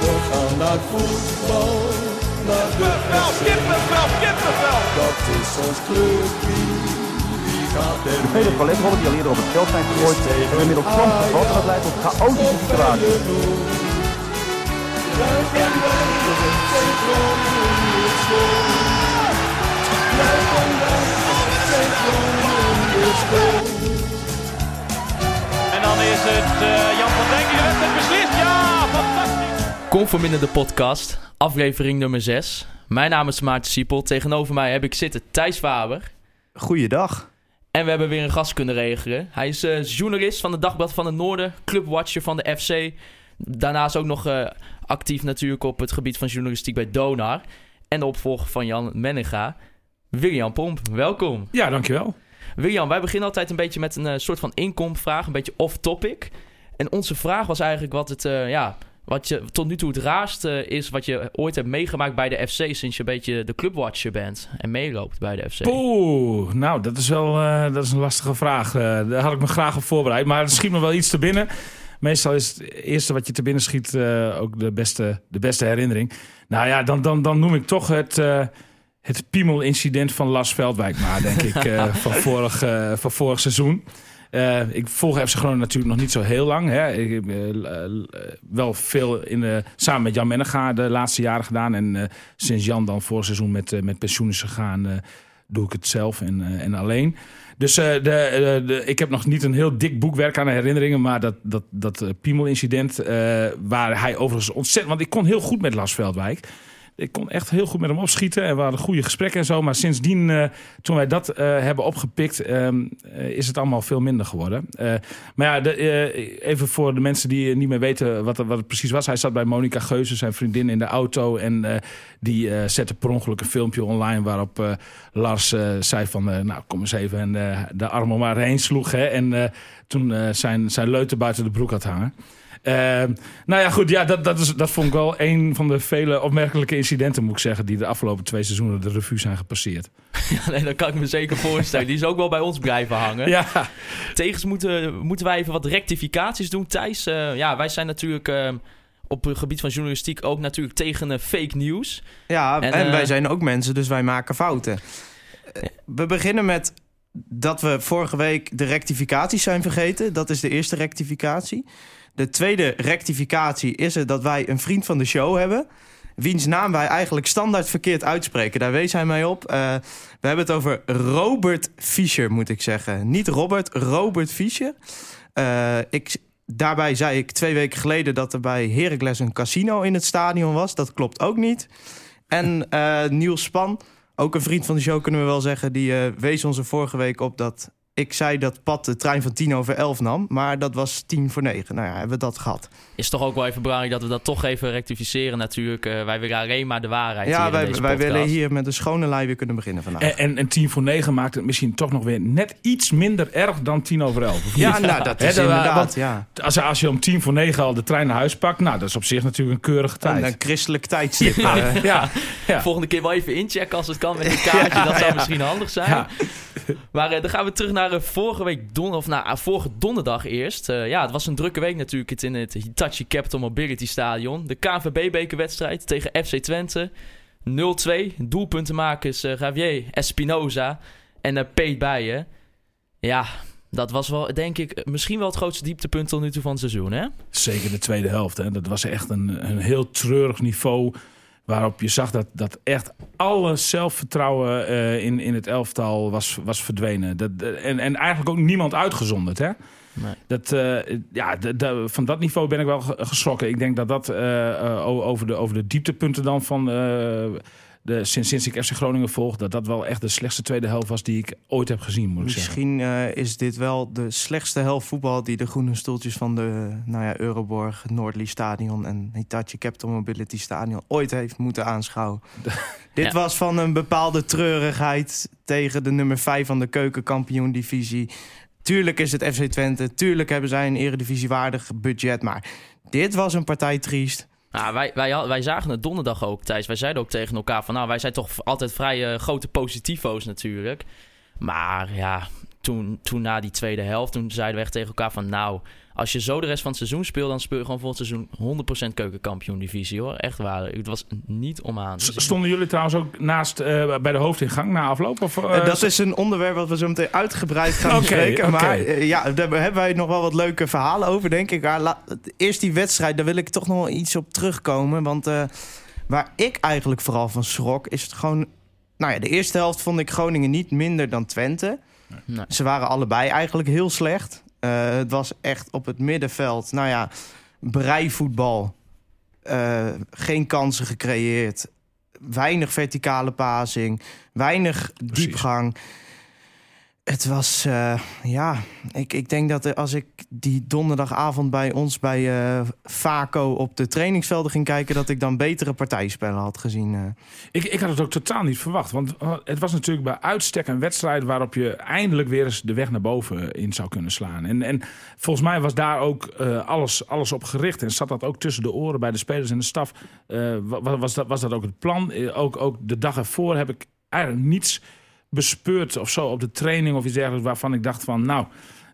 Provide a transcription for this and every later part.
We gaan naar voetbal, naar de Kippenvel, kippenvel, kippenvel. Dat is ons clubje, De vele paletrollen die al eerder op het veld zijn gegooid, hebben inmiddels soms gevat en dat leidt tot chaotische situaties. En dan is het eh, Jan van Dijk die de wedstrijd beslist. Ja, fantastisch. Conforminder de podcast, aflevering nummer 6. Mijn naam is Maarten Siepel. Tegenover mij heb ik zitten Thijs Faber. Goeiedag. En we hebben weer een gast kunnen regelen. Hij is eh, journalist van de Dagblad van het Noorden, clubwatcher van de FC. Daarnaast ook nog eh, actief natuurlijk op het gebied van journalistiek bij Donar. En de opvolger van Jan Menninga, William Pomp. Welkom. Ja, dankjewel. William, wij beginnen altijd een beetje met een eh, soort van inkomvraag, een beetje off-topic. En onze vraag was eigenlijk wat het, eh, ja, wat je tot nu toe het raarste is wat je ooit hebt meegemaakt bij de FC sinds je een beetje de clubwatcher bent en meeloopt bij de FC. Oeh, nou, dat is wel eh, dat is een lastige vraag. Eh, daar had ik me graag op voorbereid. Maar er schiet me wel iets te binnen. Meestal is het eerste wat je te binnen schiet eh, ook de beste, de beste herinnering. Nou ja, dan, dan, dan noem ik toch het, het Piemel-incident van Lars Veldwijk maar, denk ik, van, vorig, van vorig seizoen. Eh, ik volg FC Groningen natuurlijk nog niet zo heel lang. Hè. Ik heb eh, eh, wel veel in, samen met Jan Menega de laatste jaren gedaan. En sinds Jan dan vorig seizoen met, met pensioen is gegaan, doe ik het zelf en, en alleen. Dus de, de, de- ik heb nog niet een heel dik boekwerk aan herinneringen. Maar dat, dat, dat Piemel-incident, waar hij overigens ontzettend... Want ik kon heel goed met Lars Veldwijk. Ik kon echt heel goed met hem opschieten en we hadden goede gesprekken en zo. Maar sindsdien, eh, toen wij dat eh, hebben opgepikt, ehm, eh, is het allemaal veel minder geworden. Maar ja, de, even voor de mensen die niet meer weten wat, wat het precies was. Hij zat bij Monica Geuze, zijn vriendin, in de auto. En die zette per ongeluk een filmpje online waarop Lars zei van... nou, kom eens even en de armen maar heen sloeg. Hè, en toen zijn, zijn leuter buiten de broek had hangen. Ehm, nou ja, goed, ja, dat, dat, is, dat vond ik wel een van de vele opmerkelijke incidenten, moet ik zeggen, die de afgelopen twee seizoenen de revue zijn gepasseerd. Ja, nee, dat kan ik me zeker voorstellen. Die is ook wel bij ons blijven hangen. Ja, Tegens moeten, moeten wij even wat rectificaties doen, Thijs. Eh, ja, wij zijn natuurlijk eh, op het gebied van journalistiek ook natuurlijk tegen eh, fake news. Ja, En, en, eh, wij zijn ook mensen, dus wij maken fouten. We beginnen met dat we vorige week de rectificaties zijn vergeten. Dat is de eerste rectificatie. De tweede rectificatie is er dat wij een vriend van de show hebben. Wiens naam wij eigenlijk standaard verkeerd uitspreken. Daar wees hij mij op. Eh, we hebben het over Robert Fischer, moet ik zeggen. Niet Robert, Robert Fischer. Eh, ik, daarbij zei ik twee weken geleden dat er bij Heracles een casino in het stadion was. Dat klopt ook niet. En eh, Niels Span, ook een vriend van de show kunnen we wel zeggen... die wees ons er vorige week op dat ik zei dat Pat de trein van tien over elf nam. Maar dat was tien voor negen. Nou ja, hebben we dat gehad. Is toch ook wel even belangrijk dat we dat toch even rectificeren natuurlijk. Eh, wij willen alleen maar de waarheid hier ja, in wij, deze wij willen hier met een schone lei weer kunnen beginnen vandaag. en, en, en tien voor negen maakt het misschien toch nog weer net iets minder erg dan tien over elf. ja, nou, dat is inderdaad, want ja. Als, als je om tien voor negen al de trein naar huis pakt, nou, dat is op zich natuurlijk een keurige tijd. een christelijk tijdstip. ja, eh. ja, ja. Volgende keer wel even inchecken als het kan met een kaartje. dat zou misschien handig zijn. Ja. Maar eh, dan gaan we terug naar vorige week don of nou, vorige donderdag eerst. Eh, ja, het was een drukke week natuurlijk het in het Hitachi Capital Mobility Stadion. De KNVB-bekerwedstrijd tegen FC Twente. 0-2. Doelpuntenmakers eh Javier Espinoza en eh Peet Bijen. Ja, dat was wel, denk ik, misschien wel het grootste dieptepunt tot nu toe van het seizoen, hè? Zeker de tweede helft. Hè. Dat was echt een, een heel treurig niveau. Waarop je zag dat, dat echt alle zelfvertrouwen eh, in, in het elftal was, was verdwenen. Dat, eh, en, en eigenlijk ook niemand uitgezonderd. Hè? Nee. Dat, eh, ja, van dat niveau ben ik wel ge- geschrokken. Ik denk dat dat over, de, over de dieptepunten dan van... de, sinds, sinds ik FC Groningen volg... dat dat wel echt de slechtste tweede helft was die ik ooit heb gezien, moet ik zeggen. Misschien eh, is dit wel de slechtste helft voetbal die de groene stoeltjes van de nou ja, Euroborg, Noordli Stadion en Hitachi Capital Mobility Stadion ooit heeft moeten aanschouwen. dit Ja. was van een bepaalde treurigheid tegen de nummer 5 van de keukenkampioen divisie. Tuurlijk is het FC Twente, tuurlijk hebben zij een eredivisiewaardig budget, maar dit was een partij triest. Nou, wij, wij, wij zagen het donderdag ook, Thijs. Wij zeiden ook tegen elkaar van... nou, wij zijn toch altijd vrij eh, grote positivo's natuurlijk. Maar ja, toen, toen na die tweede helft, toen zeiden we echt tegen elkaar van... nou, als je zo de rest van het seizoen speelt... dan speel je gewoon volgend seizoen 100% keukenkampioen divisie, hoor. Echt waar. Het was niet om aan. Dus ik- Stonden jullie trouwens ook naast eh, bij de hoofdingang na afloop? Of, eh, Eh, dat is een onderwerp wat we zo meteen uitgebreid gaan Oké, bespreken. oké. Maar ja, daar hebben wij nog wel wat leuke verhalen over, denk ik. Maar la- eerst die wedstrijd, daar wil ik toch nog wel iets op terugkomen. Want eh, waar ik eigenlijk vooral van schrok, is het gewoon... Nou ja, de eerste helft vond ik Groningen niet minder dan Twente. Nee. Ze waren allebei eigenlijk heel slecht. Eh, het was echt op het middenveld, nou ja, breivoetbal. Eh, geen kansen gecreëerd. Weinig verticale passing. Weinig Precies. diepgang. Het was, eh, ja, ik, ik denk dat als ik die donderdagavond bij ons bij eh Vaco op de trainingsvelden ging kijken, dat ik dan betere partijspellen had gezien. eh. Ik, ik had het ook totaal niet verwacht. Want het was natuurlijk bij uitstek een wedstrijd waarop je eindelijk weer eens de weg naar boven in zou kunnen slaan. En, en volgens mij was daar ook alles, alles op gericht. En zat dat ook tussen de oren bij de spelers en de staf. Wa- wa- was, dat, was dat ook het plan? Ook, ook de dag ervoor heb ik eigenlijk niets bespeurd of zo op de training of iets dergelijks. Waarvan ik dacht van nou,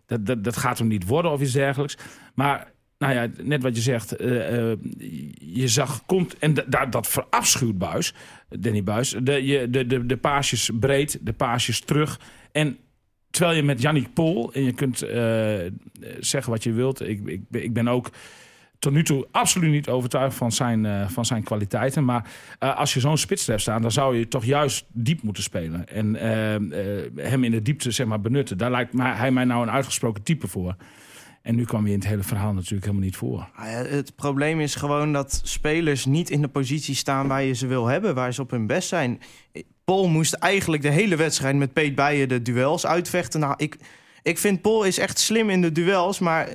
dat, dat, dat gaat hem niet worden of iets dergelijks. Maar nou ja, net wat je zegt, eh, eh, je zag komt en da- da- dat verafschuwt Buis, Danny Buis, de, je, de, de, de paasjes breed, de paasjes terug. En terwijl je met Yannick Pol, en je kunt eh, zeggen wat je wilt, ik, ik, ik ben ook tot nu toe absoluut niet overtuigd van zijn, eh, van zijn kwaliteiten. Maar eh, als je zo'n spits hebt staan, dan zou je toch juist diep moeten spelen. En eh, hem in de diepte zeg maar, benutten. Daar lijkt hij mij nou een uitgesproken type voor. En nu kwam hij in het hele verhaal natuurlijk helemaal niet voor. Het probleem is gewoon dat spelers niet in de positie staan waar je ze wil hebben, waar ze op hun best zijn. Paul moest eigenlijk de hele wedstrijd met Peet Bijen de duels uitvechten. Nou, ik, ik vind Paul is echt slim in de duels, maar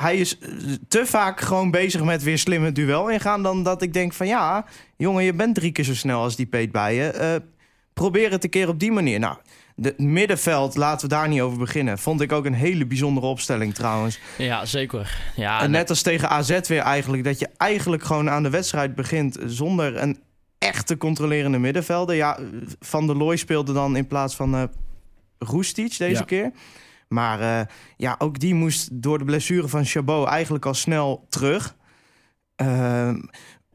hij is eh, te vaak gewoon bezig met weer slim het duel ingaan dan dat ik denk van ja, jongen, je bent drie keer zo snel als die Peet Bijen. Eh, probeer het een keer op die manier. Nou, de middenveld, laten we daar niet over beginnen. Vond ik ook een hele bijzondere opstelling trouwens. Ja, zeker. Ja, En net als tegen AZ weer eigenlijk. Dat je eigenlijk gewoon aan de wedstrijd begint zonder een echte controlerende middenvelder. Ja, Van der Looy speelde dan in plaats van eh Roestic deze Ja. keer. Maar eh, ja, ook die moest door de blessure van Chabot eigenlijk al snel terug. Ehm,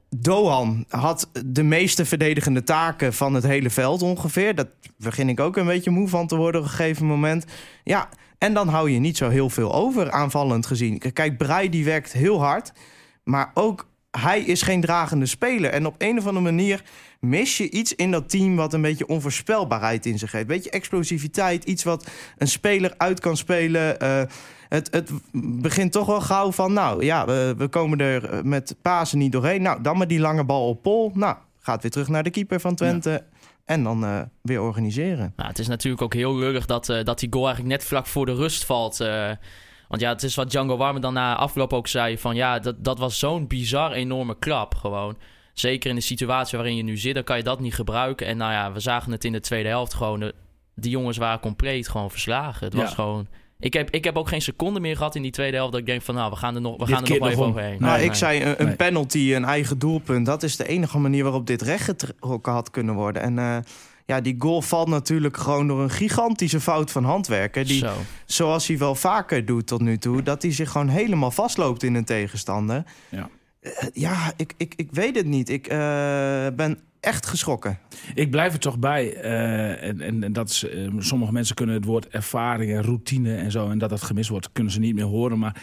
Dohan had de meeste verdedigende taken van het hele veld ongeveer. Dat begin ik ook een beetje moe van te worden op een gegeven moment. Ja, en dan hou je niet zo heel veel over aanvallend gezien. Kijk, Brei die werkt heel hard. Maar ook hij is geen dragende speler. En op een of andere manier mis je iets in dat team... wat een beetje onvoorspelbaarheid in zich heeft. Beetje explosiviteit, iets wat een speler uit kan spelen. Eh, het, het begint toch wel gauw van... nou ja, we, we komen er met Pasen niet doorheen. Nou, dan maar die lange bal op Pol. Nou, gaat weer terug naar de keeper van Twente... En dan eh, weer organiseren. Nou, het is natuurlijk ook heel lullig dat, eh, dat die goal eigenlijk net vlak voor de rust valt. Want ja, het is wat Django Warme dan na afloop ook zei. Van ja, dat, dat was zo'n bizar enorme klap gewoon. Zeker in de situatie waarin je nu zit, dan kan je dat niet gebruiken. En nou ja, we zagen het in de tweede helft gewoon. De, die jongens waren compleet gewoon verslagen. Het was Ja. gewoon... Ik heb, ik heb ook geen seconde meer gehad in die tweede helft dat ik denk van nou, we gaan er nog, we Dit gaan er nog wel even overheen. Nou, Nee, ik zei een, een nee. penalty, een eigen doelpunt. Dat is de enige manier waarop dit rechtgetrokken had kunnen worden. En eh, ja, die goal valt natuurlijk gewoon door een gigantische fout van handwerker. Die, Zo. zoals hij wel vaker doet tot nu toe, dat hij zich gewoon helemaal vastloopt in een tegenstander. Ja. Eh, ja, ik, ik, ik weet het niet. Ik eh, ben echt geschrokken. Ik blijf er toch bij. eh, en, en, en dat is, sommige mensen kunnen het woord ervaring en routine en zo. En dat dat gemist wordt, kunnen ze niet meer horen. Maar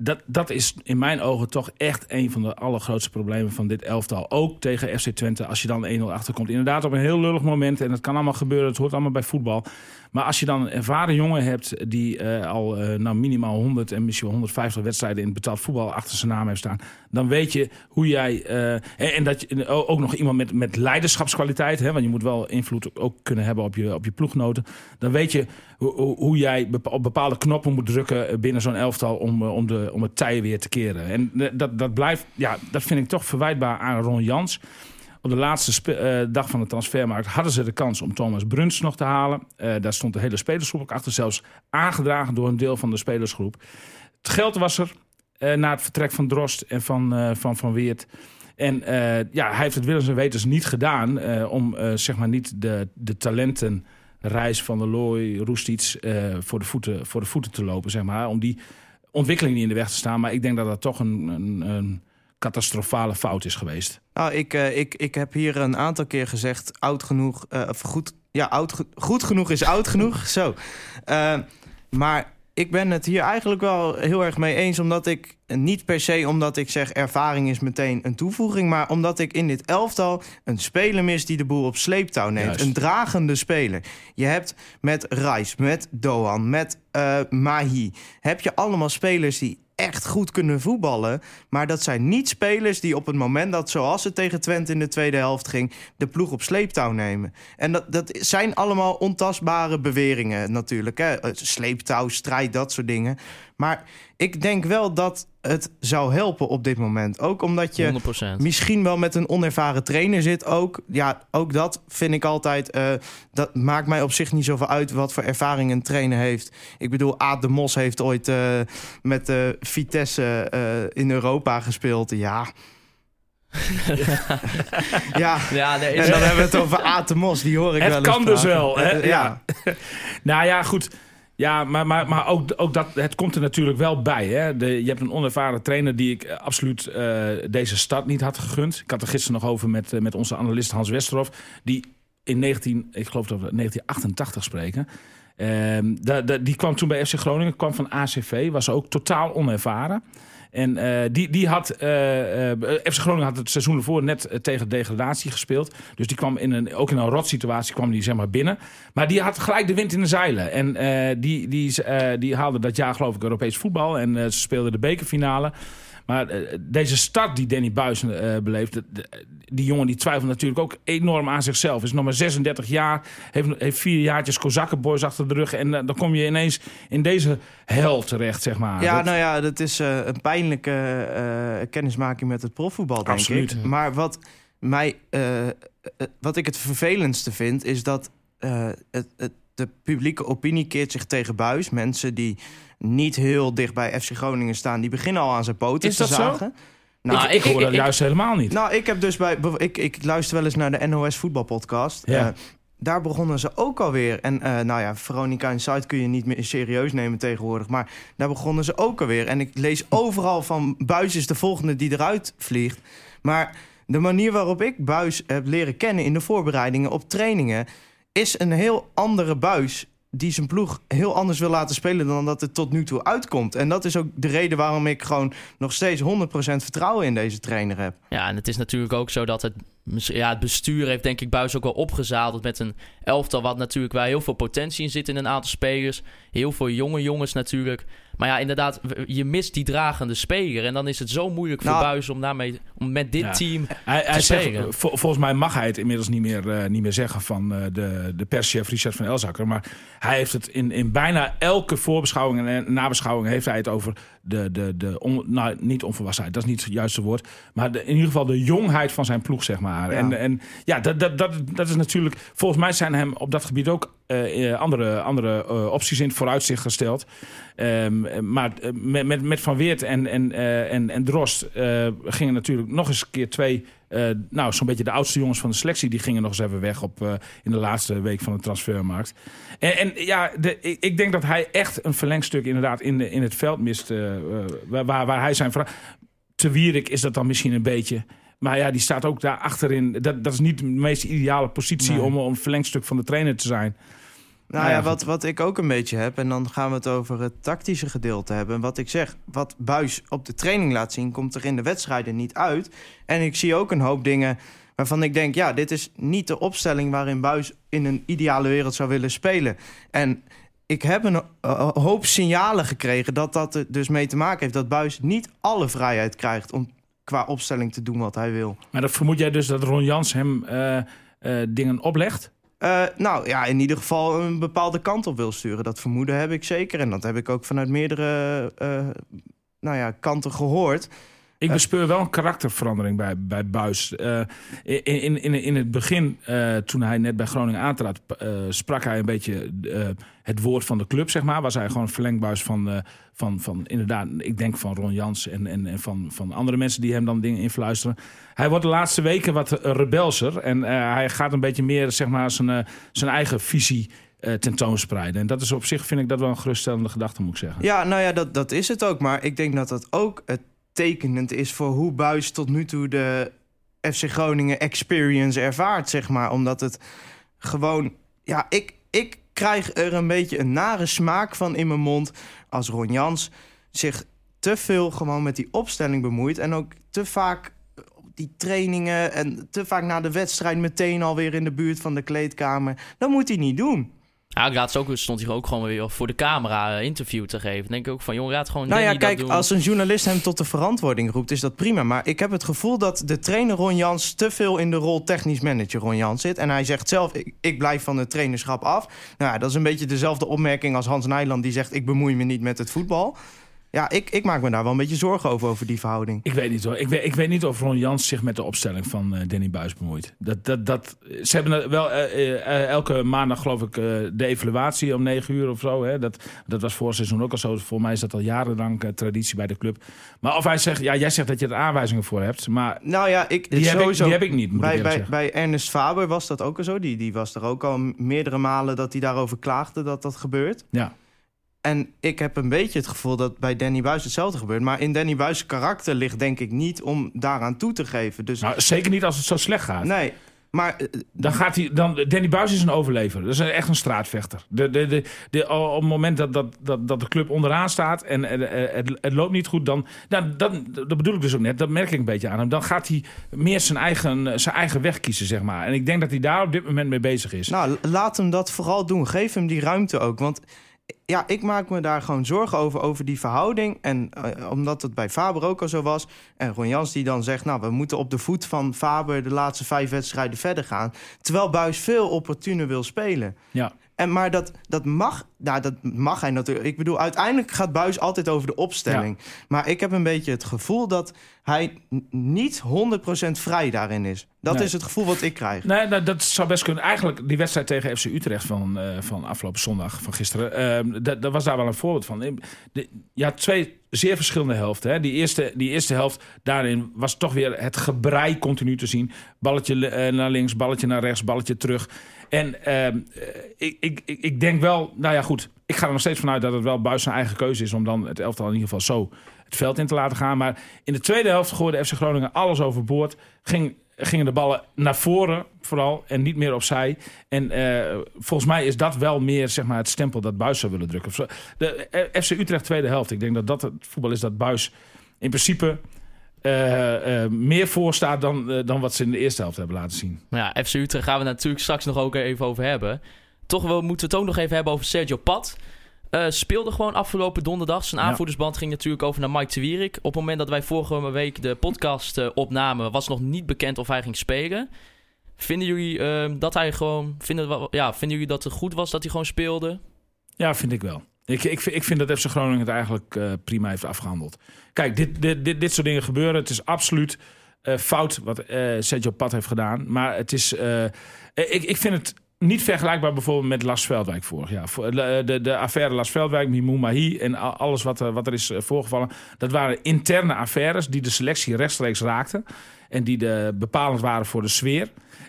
dat, dat is in mijn ogen toch echt een van de allergrootste problemen van dit elftal. Ook tegen FC Twente, als je dan 1-0 achterkomt. Inderdaad, op een heel lullig moment. En dat kan allemaal gebeuren. Het hoort allemaal bij voetbal. Maar als je dan een ervaren jongen hebt die eh, al eh, nou, minimaal 100 en misschien wel 150 wedstrijden in betaald voetbal achter zijn naam heeft staan, dan weet je hoe jij. eh, en, en dat je ook nog iemand met, met leiderschapskwaliteit, hè, want je moet wel invloed ook kunnen hebben op je, op je ploegnoten. Dan weet je hoe, hoe, jij op bepaalde knoppen moet drukken binnen zo'n elftal om, om, de, om het tij weer te keren. En eh, dat, dat blijft, ja, dat vind ik toch verwijtbaar aan Ron Jans. Op de laatste eh, dag van de transfermarkt hadden ze de kans om Thomas Bruns nog te halen. Eh, daar stond de hele spelersgroep ook achter, zelfs aangedragen door een deel van de spelersgroep. Het geld was er eh, na het vertrek van Drost en van eh, Van, van Weert. En eh, ja, hij heeft het willens en wetens niet gedaan eh, om eh, zeg maar niet de, de talenten Reis, Van der Looy, Roestic eh, voor, de voeten, voor de voeten te lopen, zeg maar. Om die ontwikkeling niet in de weg te staan. Maar ik denk dat dat toch een, een, een catastrofale fout is geweest. Nou, ik, eh, ik, ik heb hier een aantal keer gezegd, oud genoeg, eh, of goed, ja, oud, goed genoeg is oud genoeg. Zo. Eh, maar ik ben het hier eigenlijk wel heel erg mee eens, omdat ik niet per se omdat ik zeg ervaring is meteen een toevoeging, maar omdat ik in dit elftal een speler mis die de boel op sleeptouw neemt. Juist. Een dragende speler. Je hebt met Reis, met Doan, met eh, Mahi, heb je allemaal spelers die echt goed kunnen voetballen. Maar dat zijn niet spelers die op het moment dat, zoals het tegen Twente in de tweede helft ging, de ploeg op sleeptouw nemen. En dat, dat zijn allemaal ontastbare beweringen natuurlijk. Hè? Eh, Sleeptouw, strijd, dat soort dingen. Maar ik denk wel dat het zou helpen op dit moment. Ook omdat je 100%. misschien wel met een onervaren trainer zit ook. Ja, ook dat vind ik altijd... eh, dat maakt mij op zich niet zoveel uit wat voor ervaring een trainer heeft. Ik bedoel, Aad de Mos heeft ooit eh, met de Vitesse in Europa gespeeld. Ja. ja. Ja, nee, En dan hebben we het over Aad de Mos. Die hoor ik Het wel eens kan dus wel, hè? Ja. Nou ja, goed. Ja, maar, maar, maar ook, ook dat, het komt er natuurlijk wel bij. Hè? De, je hebt een onervaren trainer die ik eh, absoluut eh, deze stad niet had gegund. Ik had er gisteren nog over met, eh, met onze analist Hans Westerhof. Die in 19, ik geloof dat we 1988 spreken. Ehm, die kwam toen bij FC Groningen, kwam van ACV, was ook totaal onervaren. En eh, die, die had, eh, eh, FC Groningen had het seizoen ervoor net tegen degradatie gespeeld. Dus die kwam in een, ook in een rotsituatie kwam die zeg maar binnen. Maar die had gelijk de wind in de zeilen. En die, die, die haalde dat jaar geloof ik Europees voetbal. En ze speelden de bekerfinale. Maar eh, deze start die Danny Buis eh beleeft, de- de- die jongen die twijfelt natuurlijk ook enorm aan zichzelf. Is nog maar 36 jaar, heeft, heeft vier jaartjes Kozakkenboys achter de rug. En eh, dan kom je ineens in deze hel terecht, zeg maar. Ja, Dat- nou ja, dat is eh, een pijnlijke eh, kennismaking met het profvoetbal, denk Absoluut. ik. Maar wat, mij, eh, eh, wat ik het vervelendste vind, is dat eh, het, het, de publieke opinie keert zich tegen Buis. Mensen die niet heel dicht bij FC Groningen staan, die beginnen al aan zijn poten Is te dat zo? zagen. Nou, ik, ik hoor dat juist helemaal niet. Nou, ik heb dus bij. Ik, ik luister wel eens naar de NOS voetbalpodcast. Ja. Eh, daar begonnen ze ook alweer. En eh, nou ja, Veronica Inside kun je niet meer serieus nemen tegenwoordig. Maar daar begonnen ze ook alweer. En ik lees overal van Buis is de volgende die eruit vliegt. Maar de manier waarop ik Buis heb leren kennen in de voorbereidingen op trainingen... is een heel andere Buis die zijn ploeg heel anders wil laten spelen dan dat het tot nu toe uitkomt. En dat is ook de reden waarom ik gewoon nog steeds 100% vertrouwen in deze trainer heb. Ja, en het is natuurlijk ook zo dat het, ja, het bestuur heeft denk ik Buis ook wel opgezadeld met een elftal wat natuurlijk waar heel veel potentie in zit in een aantal spelers. Heel veel jonge jongens natuurlijk. Maar ja, inderdaad, je mist die dragende speler. En dan is het zo moeilijk voor Nou- Buis om, daarmee, om met dit Ja. team... Hij, hij te zegt, spelen. vol- volgens mij mag hij het inmiddels niet meer, eh, niet meer zeggen van eh, de, de perschef Richard van Elzakker. Maar hij heeft het in, in bijna elke voorbeschouwing en nabeschouwing heeft hij het over de, de, de on- nou, niet onvolwassenheid, dat is niet het juiste woord. Maar de, in ieder geval de jongheid van zijn ploeg, zeg maar. Ja. En, en ja, dat, dat, dat, dat is natuurlijk. Volgens mij zijn hem op dat gebied ook eh, andere, andere eh, opties in het vooruitzicht gesteld. Ehm, maar eh, met, met, met Van Weert en, en, eh, en, en Drost eh, gingen natuurlijk nog eens een keer twee. nou, zo'n beetje de oudste jongens van de selectie. die gingen nog eens even weg op, in de laatste week van de transfermarkt. En, en ja, de, ik, ik denk dat hij echt een verlengstuk inderdaad in, de, in het veld mist. waar, waar, hij zijn. vra- Te Wierik is dat dan misschien een beetje. Maar ja, die staat ook daar achterin. Dat, dat is niet de meest ideale positie Nee. om, om een verlengstuk van de trainer te zijn. Nou ja, ja, wat, wat ik ook een beetje heb, en dan gaan we het over het tactische gedeelte hebben. En wat ik zeg, wat Buis op de training laat zien, komt er in de wedstrijden niet uit. En ik zie ook een hoop dingen waarvan ik denk, ja, dit is niet de opstelling waarin Buis in een ideale wereld zou willen spelen. En ik heb een eh, hoop signalen gekregen dat dat er dus mee te maken heeft dat Buis niet alle vrijheid krijgt om qua opstelling te doen wat hij wil. Maar dan vermoed jij dus dat Ron Jans hem eh, eh, dingen oplegt? Eh, nou ja, in ieder geval een bepaalde kant op wil sturen. Dat vermoeden heb ik zeker. En dat heb ik ook vanuit meerdere eh, nou ja, kanten gehoord. Ik bespeur wel een karakterverandering bij, bij Buis. Eh, in, in, in, het begin, eh, toen hij net bij Groningen aantrad, eh, sprak hij een beetje eh, het woord van de club, zeg maar. Was hij gewoon verlengbuis van, eh, van, van inderdaad, ik denk van Ron Jans en, en, en van, van andere mensen die hem dan dingen influisteren. Hij wordt de laatste weken wat rebelser en eh, hij gaat een beetje meer, zeg maar, zijn, eh, zijn eigen visie tentoonspreiden. En dat is op zich, vind ik dat wel een geruststellende gedachte, moet ik zeggen. Ja, nou ja, dat, dat is het ook. Maar ik denk dat dat ook het tekenend is voor hoe Buis tot nu toe de FC Groningen experience ervaart, zeg maar. Omdat het gewoon... Ja, ik, ik krijg er een beetje een nare smaak van in mijn mond... als Ron Jans zich te veel gewoon met die opstelling bemoeit... en ook te vaak op die trainingen en te vaak na de wedstrijd... meteen alweer in de buurt van de kleedkamer. Dat moet hij niet doen. Ja, laatst ook stond hij ook gewoon weer voor de camera een interview te geven. Dan denk ik ook van, jongen, raad gewoon Nou ja, Danny kijk, doen. als een journalist hem tot de verantwoording roept, is dat prima. Maar ik heb het gevoel dat de trainer Ron Jans te veel in de rol technisch manager Ron Jans zit. En hij zegt zelf, ik, ik blijf van het trainerschap af. Nou ja, dat is een beetje dezelfde opmerking als Hans Nijland die zegt, ik bemoei me niet met het voetbal. Ja, ik, ik maak me daar wel een beetje zorgen over, over die verhouding. Ik weet niet hoor. Ik weet, ik weet niet of Ron Jans zich met de opstelling van eh, Danny Buis bemoeit. Dat, dat, dat, ze hebben wel eh, eh, elke maandag, geloof ik, de evaluatie om negen uur of zo. Hè. Dat, dat was voor seizoen ook al zo. Voor mij is dat al jarenlang traditie bij de club. Maar of hij zegt, ja, jij zegt dat je er aanwijzingen voor hebt. Maar Nou ja, ik, die, heb ik, sowieso, die heb ik niet, moet ik bij, bij, zeggen. bij Ernest Faber was dat ook al zo. Die, die was er ook al meerdere malen dat hij daarover klaagde dat dat gebeurt. Ja. En ik heb een beetje het gevoel dat bij Danny Buis hetzelfde gebeurt. Maar in Danny Buis' karakter ligt denk ik niet om daaraan toe te geven. Dus Nou, zeker niet als het zo slecht gaat. nee, maar eh, Dan gaat hij, dan, Danny Buis is een overlever. Dat is echt een straatvechter. De, de, de, de, op het moment dat, dat, dat, dat de club onderaan staat en eh, eh, het, het loopt niet goed, dan, dan, dan, dat bedoel ik dus ook net, dat merk ik een beetje aan hem. Dan gaat hij meer zijn eigen, zijn eigen weg kiezen, zeg maar. En ik denk dat hij daar op dit moment mee bezig is. nou, laat hem dat vooral doen. Geef hem die ruimte ook. Want ja, ik maak me daar gewoon zorgen over, over die verhouding. En eh, omdat het bij Faber ook al zo was. En Ron Jans die dan zegt, nou, we moeten op de voet van Faber... de laatste vijf wedstrijden verder gaan. Terwijl Buis veel opportuner wil spelen. Ja. En, maar dat, dat, mag, nou, dat mag hij natuurlijk. Ik bedoel, uiteindelijk gaat Buis altijd over de opstelling. Maar ik heb een beetje het gevoel dat hij niet 100% vrij daarin is. Dat Nee. is het gevoel wat ik krijg. Nee, nou, dat zou best kunnen. Eigenlijk die wedstrijd tegen FC Utrecht van, eh, van afgelopen zondag, van gisteren. eh, dat, dat was daar wel een voorbeeld van. De, had twee zeer verschillende helften. Hè. Die, eerste, die eerste helft, daarin was toch weer het gebrei continu te zien. Balletje eh, naar links, balletje naar rechts, balletje terug. En ehm, eh, ik, ik, ik, denk wel, nou ja goed, ik ga er nog steeds vanuit dat het wel Buis zijn eigen keuze is om dan het elftal in ieder geval zo het veld in te laten gaan. Maar in de tweede helft gooide FC Groningen alles overboord. Ging, gingen de ballen naar voren vooral en niet meer opzij. En eh, volgens mij is dat wel meer zeg maar, het stempel dat Buis zou willen drukken. De eh, FC Utrecht tweede helft. Ik denk dat dat het voetbal is dat Buis in principe eh, eh, meer voorstaat dan, eh, dan wat ze in de eerste helft hebben laten zien. Nou ja, FC Utrecht gaan we natuurlijk straks nog ook even over hebben. Toch wel moeten we het ook nog even hebben over Sergio Pat. Speelde gewoon afgelopen donderdag. Zijn aanvoerdersband ging natuurlijk over naar Mike de Wierik. Op het moment dat wij vorige week de podcast opnamen... was nog niet bekend of hij ging spelen. Vinden jullie eh, dat hij gewoon... Vinden, ja, vinden jullie dat het goed was dat hij gewoon speelde? Ja, vind ik wel. Ik, ik, vind- ik vind dat FC Groningen het eigenlijk eh, prima heeft afgehandeld. Kijk, dit, dit, dit, soort dingen gebeuren. Het is absoluut eh, fout wat eh, Sergio Pat heeft gedaan. Maar het is... ik, ik vind het niet vergelijkbaar bijvoorbeeld met Las Veldwijk vorig jaar. De, de, affaire Las Veldwijk, Mimou Mahi en alles wat, wat er is voorgevallen. Dat waren interne affaires die de selectie rechtstreeks raakten. En die de, bepalend waren voor de sfeer.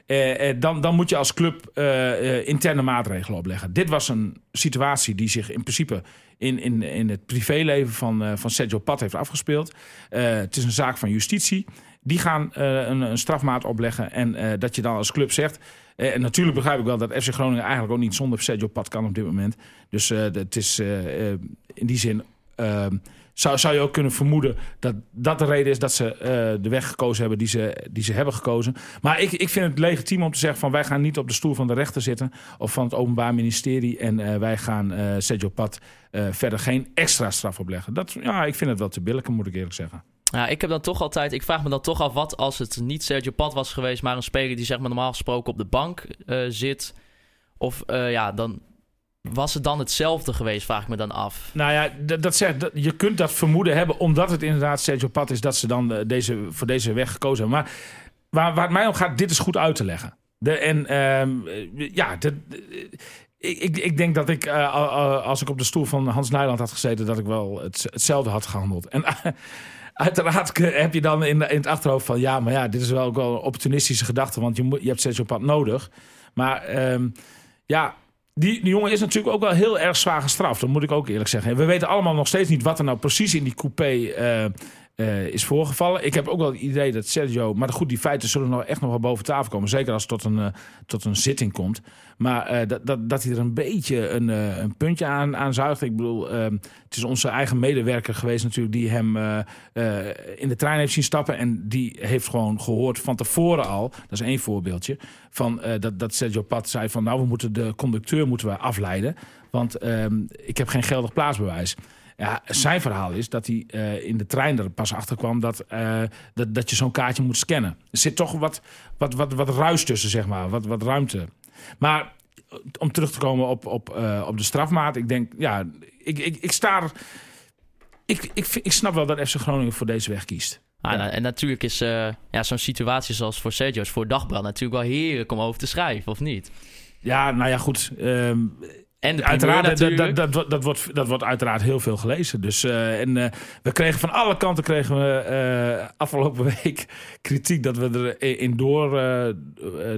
Eh, eh, dan, dan moet je als club eh, interne maatregelen opleggen. Dit was een situatie die zich in principe in, in, in het privéleven van, van Sergio Pat heeft afgespeeld. Het is een zaak van justitie. Die gaan een, een strafmaat opleggen. En dat je dan als club zegt. en natuurlijk begrijp ik wel dat FC Groningen eigenlijk ook niet zonder Sergio Pat kan op dit moment. Dus het is in die zin. Zou, zou je ook kunnen vermoeden dat dat de reden is dat ze eh, de weg gekozen hebben die ze, die ze hebben gekozen. Maar ik, ik vind het legitiem om te zeggen van wij gaan niet op de stoel van de rechter zitten of van het Openbaar Ministerie en eh, wij gaan eh Sergio Pat verder geen extra straf opleggen. Dat, ja, ik vind het wel te billijken, moet ik eerlijk zeggen. Ja, ik heb dan toch altijd... Ik vraag me dan toch af wat als het niet Sergio Pat was geweest... maar een speler die zeg maar normaal gesproken op de bank zit. Of ja, dan... Was het dan hetzelfde geweest, vraag ik me dan af. Nou ja, dat, zegt, dat, je kunt dat vermoeden hebben, omdat het inderdaad Sergio Pat is dat ze dan eh, deze, voor deze weg gekozen hebben. Maar waar, het mij om gaat, dit is goed uit te leggen. De, en ehm, eh, ja, de- ik, ik, denk dat ik, eh, al- al- als ik op de stoel van Hans Nijland had gezeten, dat ik wel het, hetzelfde had gehandeld. En uiteraard heb je dan in, het achterhoofd van, ja, maar ja, dit is wel ook wel een opportunistische gedachte, want je, moet, je hebt Pat nodig. Maar ehm, ja, die, jongen is natuurlijk ook wel heel erg zwaar gestraft. Dat moet ik ook eerlijk zeggen. We weten allemaal nog steeds niet wat er nou precies in die coupé eh, eh, is voorgevallen. Ik heb ook wel het idee dat Sergio... Maar goed, die feiten zullen nog echt nog wel boven tafel komen. Zeker als het tot een, eh, tot een zitting komt. Maar eh, dat, dat, dat hij er een beetje een, eh, een puntje aan, aan zuigt. Ik bedoel, ehm, het is onze eigen medewerker geweest natuurlijk... die hem eh, in de trein heeft zien stappen. En die heeft gewoon gehoord van tevoren al... dat is één voorbeeldje... Van, dat, dat Sergio Pat zei van... nou, we moeten de conducteur moeten we afleiden... want ehm, ik heb geen geldig plaatsbewijs. Ja, zijn verhaal is dat hij in de trein er pas achter kwam dat, dat, dat je zo'n kaartje moet scannen. Er zit toch wat, wat, wat, wat ruis tussen, zeg maar, wat, wat ruimte. Maar om terug te komen op, op, eh, op de strafmaat, ik denk, ja, ik, ik, ik sta er. Ik, ik, ik snap wel dat FC Groningen voor deze weg kiest. Ah, nou, en natuurlijk is eh, ja, zo'n situatie zoals voor Sergio, is voor Dagblad natuurlijk wel heerlijk om over te schrijven, of niet? Ja, nou ja, goed. ehm, En de Uiteraard, dat, dat, dat, wordt, dat wordt uiteraard heel veel gelezen. Dus, eh, en eh, we kregen van alle kanten kregen we eh, afgelopen week kritiek dat we erin door, eh, eh,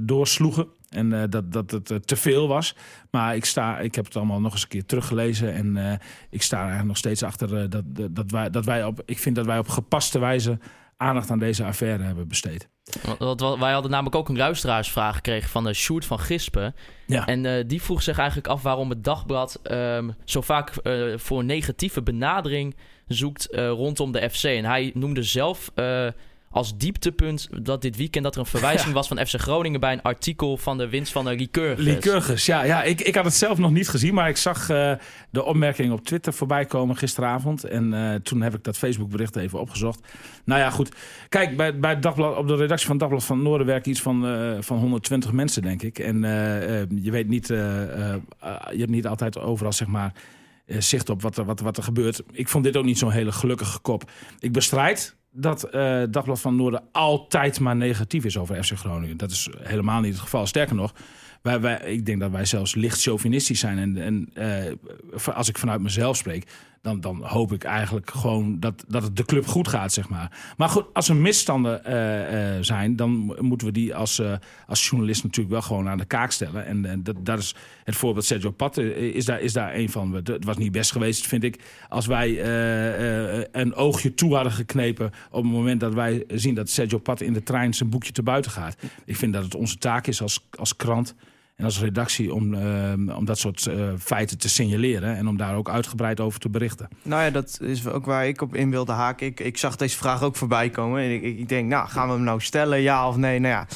doorsloegen. En eh, dat, dat het eh, te veel was. Maar ik, sta, ik heb het allemaal nog eens een keer teruggelezen. En eh, ik sta er eigenlijk nog steeds achter dat, dat, wij, dat wij op. Ik vind dat wij op gepaste wijze aandacht aan deze affaire hebben besteed. Want- wij hadden namelijk ook een luisteraarsvraag gekregen van de Sjoerd van Gispen. Ja. En die vroeg zich eigenlijk af waarom het dagblad ehm, zo vaak eh, voor een negatieve benadering zoekt rondom de FC. En hij noemde zelf als dieptepunt dat dit weekend dat er een verwijzing was van FC Groningen bij een artikel van de winst van de Lycurgus. Lycurgus, ja. ja ik, ik had het zelf nog niet gezien, maar ik zag eh, de opmerking op Twitter voorbij komen gisteravond. En eh, toen heb ik dat Facebook-bericht even opgezocht. Nou ja, goed. Kijk, bij, bij dagblad, op de redactie van Dagblad van Noorden werken iets van, eh, van 120 mensen, denk ik. En je weet niet, je hebt niet altijd overal, zeg maar, zicht op wat er, wat, wat er gebeurt. Ik vond dit ook niet zo'n hele gelukkige kop. Ik bestrijd dat het Dagblad van Noorden altijd maar negatief is over FC Groningen. Dat is helemaal niet het geval. Sterker nog, wij, wij, ik denk dat wij zelfs licht chauvinistisch zijn. En, en eh, als ik vanuit mezelf spreek, dan, dan hoop ik eigenlijk gewoon dat, dat het de club goed gaat, zeg maar. Maar goed, als er misstanden eh, eh, zijn, dan moeten we die als, eh, als journalist natuurlijk wel gewoon aan de kaak stellen. En, en dat, dat is het voorbeeld Sergio Pat is daar, is daar een van. Het was niet best geweest, vind ik, als wij een oogje toe hadden geknepen op het moment dat wij zien dat Sergio Pat in de trein zijn boekje te buiten gaat. Ik vind dat het onze taak is als, als krant en als redactie om, eh, om dat soort eh, feiten te signaleren en om daar ook uitgebreid over te berichten. Nou ja, dat is ook waar ik op in wilde haken. Ik, ik zag deze vraag ook voorbij komen. En ik, ik denk, nou, gaan we hem nou stellen, ja of nee? Nou ja,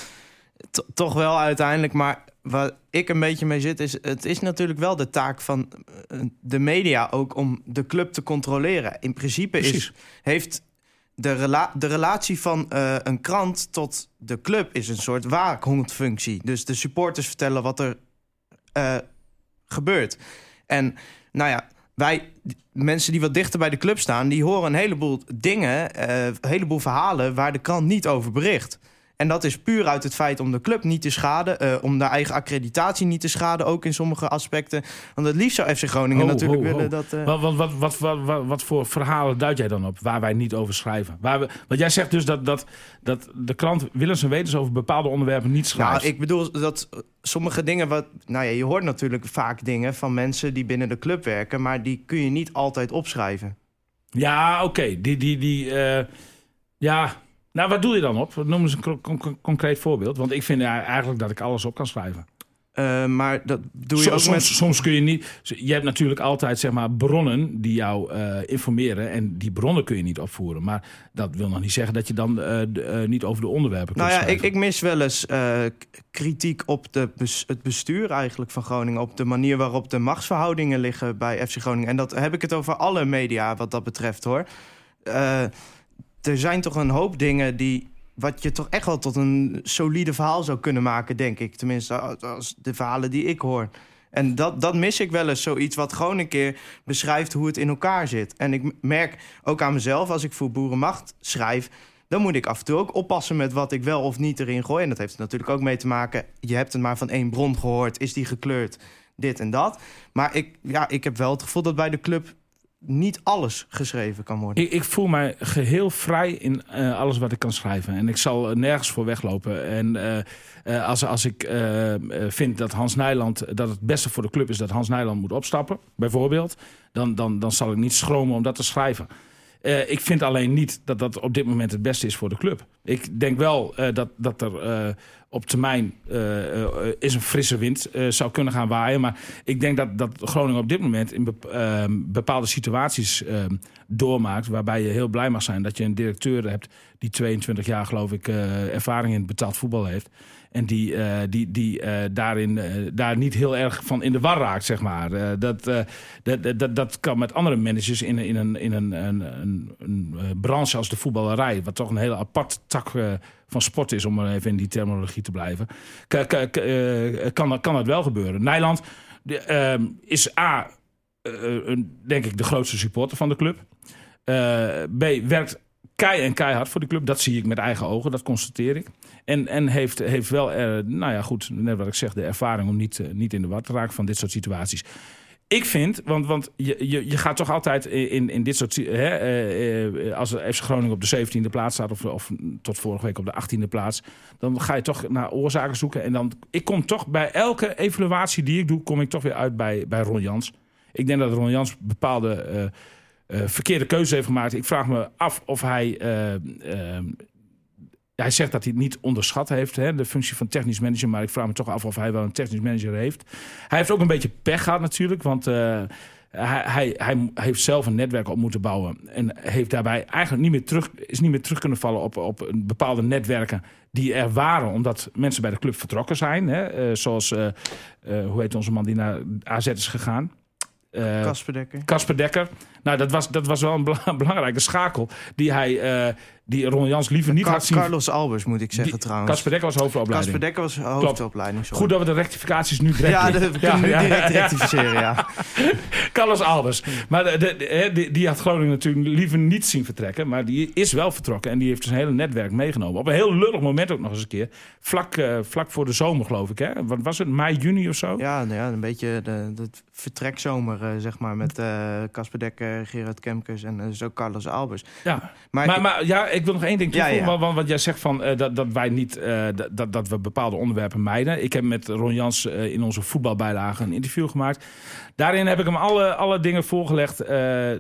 to- toch wel uiteindelijk. Maar waar ik een beetje mee zit, is... het is natuurlijk wel de taak van eh, de media ook... om de club te controleren. In principe is, heeft de, rela de relatie van eh, een krant tot de club... is een soort waakhondfunctie. Dus de supporters vertellen wat er eh, gebeurt. En nou ja, wij, mensen die wat dichter bij de club staan, die horen een heleboel dingen, eh, een heleboel verhalen waar de krant niet over bericht. En dat is puur uit het feit om de club niet te schaden, eh, om de eigen accreditatie niet te schaden, ook in sommige aspecten. Want het liefst zou FC Groningen Ho, natuurlijk ho, ho. willen dat. eh, Wat, wat, wat, wat, wat, voor verhalen duid jij dan op waar wij niet over schrijven? Waar we, want jij zegt dus dat, dat, dat de krant willens en wetens over bepaalde onderwerpen niet schrijft. Nou, ik bedoel dat sommige dingen wat. Nou ja, je hoort natuurlijk vaak dingen van mensen die binnen de club werken, maar die kun je niet altijd opschrijven. Ja, oké. Die, die, die, eh, ja. Nou, wat doe je dan op? Noem eens een concreet voorbeeld. Want ik vind eigenlijk dat ik alles op kan schrijven. Eh, maar dat doe je Soms, ook soms, met. soms kun je niet. Je hebt natuurlijk altijd zeg maar, bronnen die jou eh, informeren. En die bronnen kun je niet opvoeren. Maar dat wil nog niet zeggen dat je dan eh, niet over de onderwerpen Nou kunt ja, ik, ik mis wel eens kritiek op de bes- het bestuur eigenlijk van Groningen. Op de manier waarop de machtsverhoudingen liggen bij FC Groningen. En dat heb ik het over alle media wat dat betreft hoor. Er zijn toch een hoop dingen die. Wat je toch echt wel tot een solide verhaal zou kunnen maken, denk ik. Tenminste, als- de verhalen die ik hoor. En dat, dat mis ik wel eens, zoiets wat gewoon een keer beschrijft hoe het in elkaar zit. En ik merk ook aan mezelf, als ik voor Boerenmacht schrijf... dan moet ik af en toe ook oppassen met wat ik wel of niet erin gooi. En dat heeft natuurlijk ook mee te maken... je hebt het maar van één bron gehoord, is die gekleurd, dit en dat. Maar ik, ja, ik heb wel het gevoel dat bij de club niet alles geschreven kan worden. Ik, ik voel mij geheel vrij in eh, alles wat ik kan schrijven. En ik zal er nergens voor weglopen. En eh, eh, als, als ik vind dat Hans Nijland... dat het beste voor de club is dat Hans Nijland moet opstappen, bijvoorbeeld... dan, dan, dan zal ik niet schromen om dat te schrijven. Eh, ik vind alleen niet dat dat op dit moment het beste is voor de club. Ik denk wel eh, dat, dat er eh, op termijn is een frisse wind zou kunnen gaan waaien. Maar ik denk dat, dat Groningen op dit moment in bep- bepaalde situaties doormaakt... waarbij je heel blij mag zijn dat je een directeur hebt... die 22 jaar, geloof ik, ervaring in betaald voetbal heeft... En die, eh, die, die eh, daarin eh, daar niet heel erg van in de war raakt, zeg maar. Dat, dat, dat, dat kan met andere managers in, in een, in een, een, een, een branche als de voetballerij... wat toch een hele apart tak van sport is, om maar even in die terminologie te blijven... Kan, kan dat wel gebeuren. Nijland de, ehm, is A, denk ik, de grootste supporter van de club. B, werkt kei en keihard voor de club. Dat zie ik met eigen ogen, dat constateer ik. En, en heeft, heeft wel, eh, nou ja, goed, net wat ik zeg, de ervaring om niet, eh, niet in de war te raken van dit soort situaties. Ik vind, want, want je, je, je gaat toch altijd in, in dit soort... Hè, eh, als FC Groningen op de 17e plaats staat... Of, of tot vorige week op de 18e plaats... dan ga je toch naar oorzaken zoeken. En dan, ik kom toch bij elke evaluatie die ik doe... kom ik toch weer uit bij, bij Ron Jans. Ik denk dat Ron Jans bepaalde verkeerde keuzes heeft gemaakt. Ik vraag me af of hij... eh, eh, hij zegt dat hij het niet onderschat heeft, hè, de functie van technisch manager. Maar ik vraag me toch af of hij wel een technisch manager heeft. Hij heeft ook een beetje pech gehad natuurlijk. Want eh, hij, hij, hij heeft zelf een netwerk op moeten bouwen. En heeft daarbij eigenlijk niet meer terug, is niet meer terug kunnen vallen op, op bepaalde netwerken die er waren. Omdat mensen bij de club vertrokken zijn. Hè, eh, zoals, eh, eh, hoe heet onze man die naar AZ is gegaan? Eh, Kasper Dekker. Casper Dekker. Nou, dat was, dat was wel een bela- belangrijke schakel die hij, eh, die Ron Jans liever niet Car- had zien. Carlos Albers moet ik zeggen Die- trouwens. Casper Dekker was hoofdopleiding. Casper Dekker was hoofdopleiding. sorry. Goed dat we de rectificaties nu direct Ja, de- we kunnen nu direct rectificeren, ja. Carlos Albers. Maar de, de- die, had Groningen natuurlijk liever niet zien vertrekken. Maar die is wel vertrokken. En die heeft zijn hele netwerk meegenomen. Op een heel lullig moment ook nog eens een keer. Vlak, eh, vlak voor de zomer, geloof ik. Hè? Wat was het? Mei, juni of zo? Ja, nou ja een beetje de, de vertrekzomer, eh, zeg maar, met eh, Casper Dekker, Gerard Kemkers en eh, zo Carlos Albers. Ja. Maar, Maar, maar ja, ik wil nog één ding toevoegen. ja. Want, want, want jij zegt van, eh, dat, dat wij niet eh, dat- dat, we bepaalde onderwerpen mijden. Ik heb met Ron Jans eh, in onze voetbalbijlage een interview gemaakt. Daarin heb ik hem alle, alle dingen voorgelegd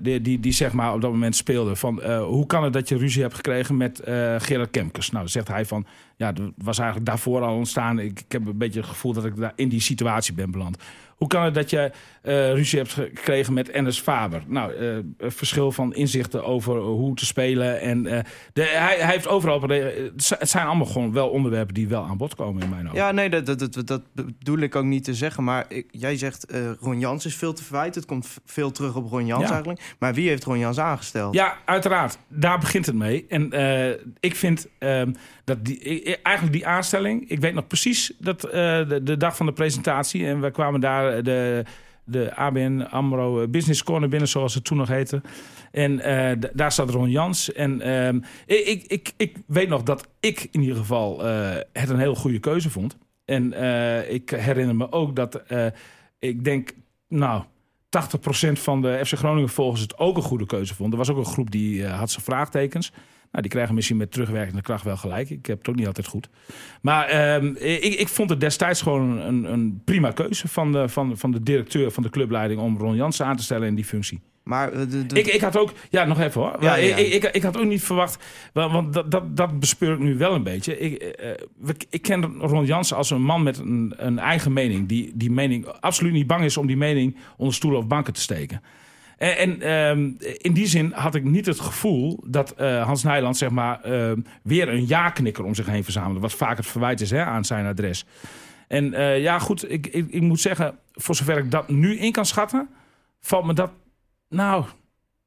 die, die, die zeg maar op dat moment speelden. Van, hoe kan het dat je ruzie hebt gekregen met Gerard Kemkers? Nou, dan zegt hij van, ja, dat was eigenlijk daarvoor al ontstaan. Ik, ik heb een beetje het gevoel dat ik daar in die situatie ben beland. Hoe kan het dat je eh, ruzie hebt gekregen met Ennis Faber? Nou, eh, verschil van inzichten over hoe te spelen. En, eh, de, hij, hij heeft overal... Het zijn allemaal gewoon wel onderwerpen die wel aan bod komen in mijn ogen. Ja, nee, dat, dat, dat, dat bedoel ik ook niet te zeggen. Maar ik, jij zegt Ron Jans is veel te verwijten. Het komt veel terug op Ron Jans Ja. eigenlijk. Maar wie heeft Ron Jans aangesteld? Ja, uiteraard. Daar begint het mee. En ik vind ehm, dat die, i- eigenlijk die aanstelling... Ik weet nog precies dat de, de dag van de presentatie... en we kwamen daar de, de ABN AMRO Business Corner binnen... zoals het toen nog heette. En eh, daar zat Ron Jans. En ehm, ik, ik, ik, weet nog dat ik in ieder geval eh, het een heel goede keuze vond. En eh, ik herinner me ook dat... eh, ik denk, nou... 80% van de FC Groningen volgens het ook een goede keuze vond. Er was ook een groep die eh, had zijn vraagtekens. Nou, die krijgen misschien met terugwerkende kracht wel gelijk. Ik heb het ook niet altijd goed. Maar ehm, ik, ik vond het destijds gewoon een, een prima keuze van de, van, van de directeur van de clubleiding om Ron Jansen aan te stellen in die functie. Maar eh, de, de- Ik, ik had ook, ja, nog even hoor. Ja, ja. Ik, ik, ik had ook niet verwacht, want, dat, dat, dat bespeur ik nu wel een beetje. Ik, we- ik ken Ron Jansen als een man met een, een eigen mening. Die, die mening absoluut niet bang is om die mening onder stoelen of banken te steken. En, en ehm, in die zin had ik niet het gevoel dat eh, Hans Nijland zeg maar, ehm, weer een ja-knikker om zich heen verzamelde. Wat vaak het verwijt is hè, aan zijn adres. En eh, ja, goed, ik, ik, ik moet zeggen, voor zover ik dat nu in kan schatten, valt me dat nou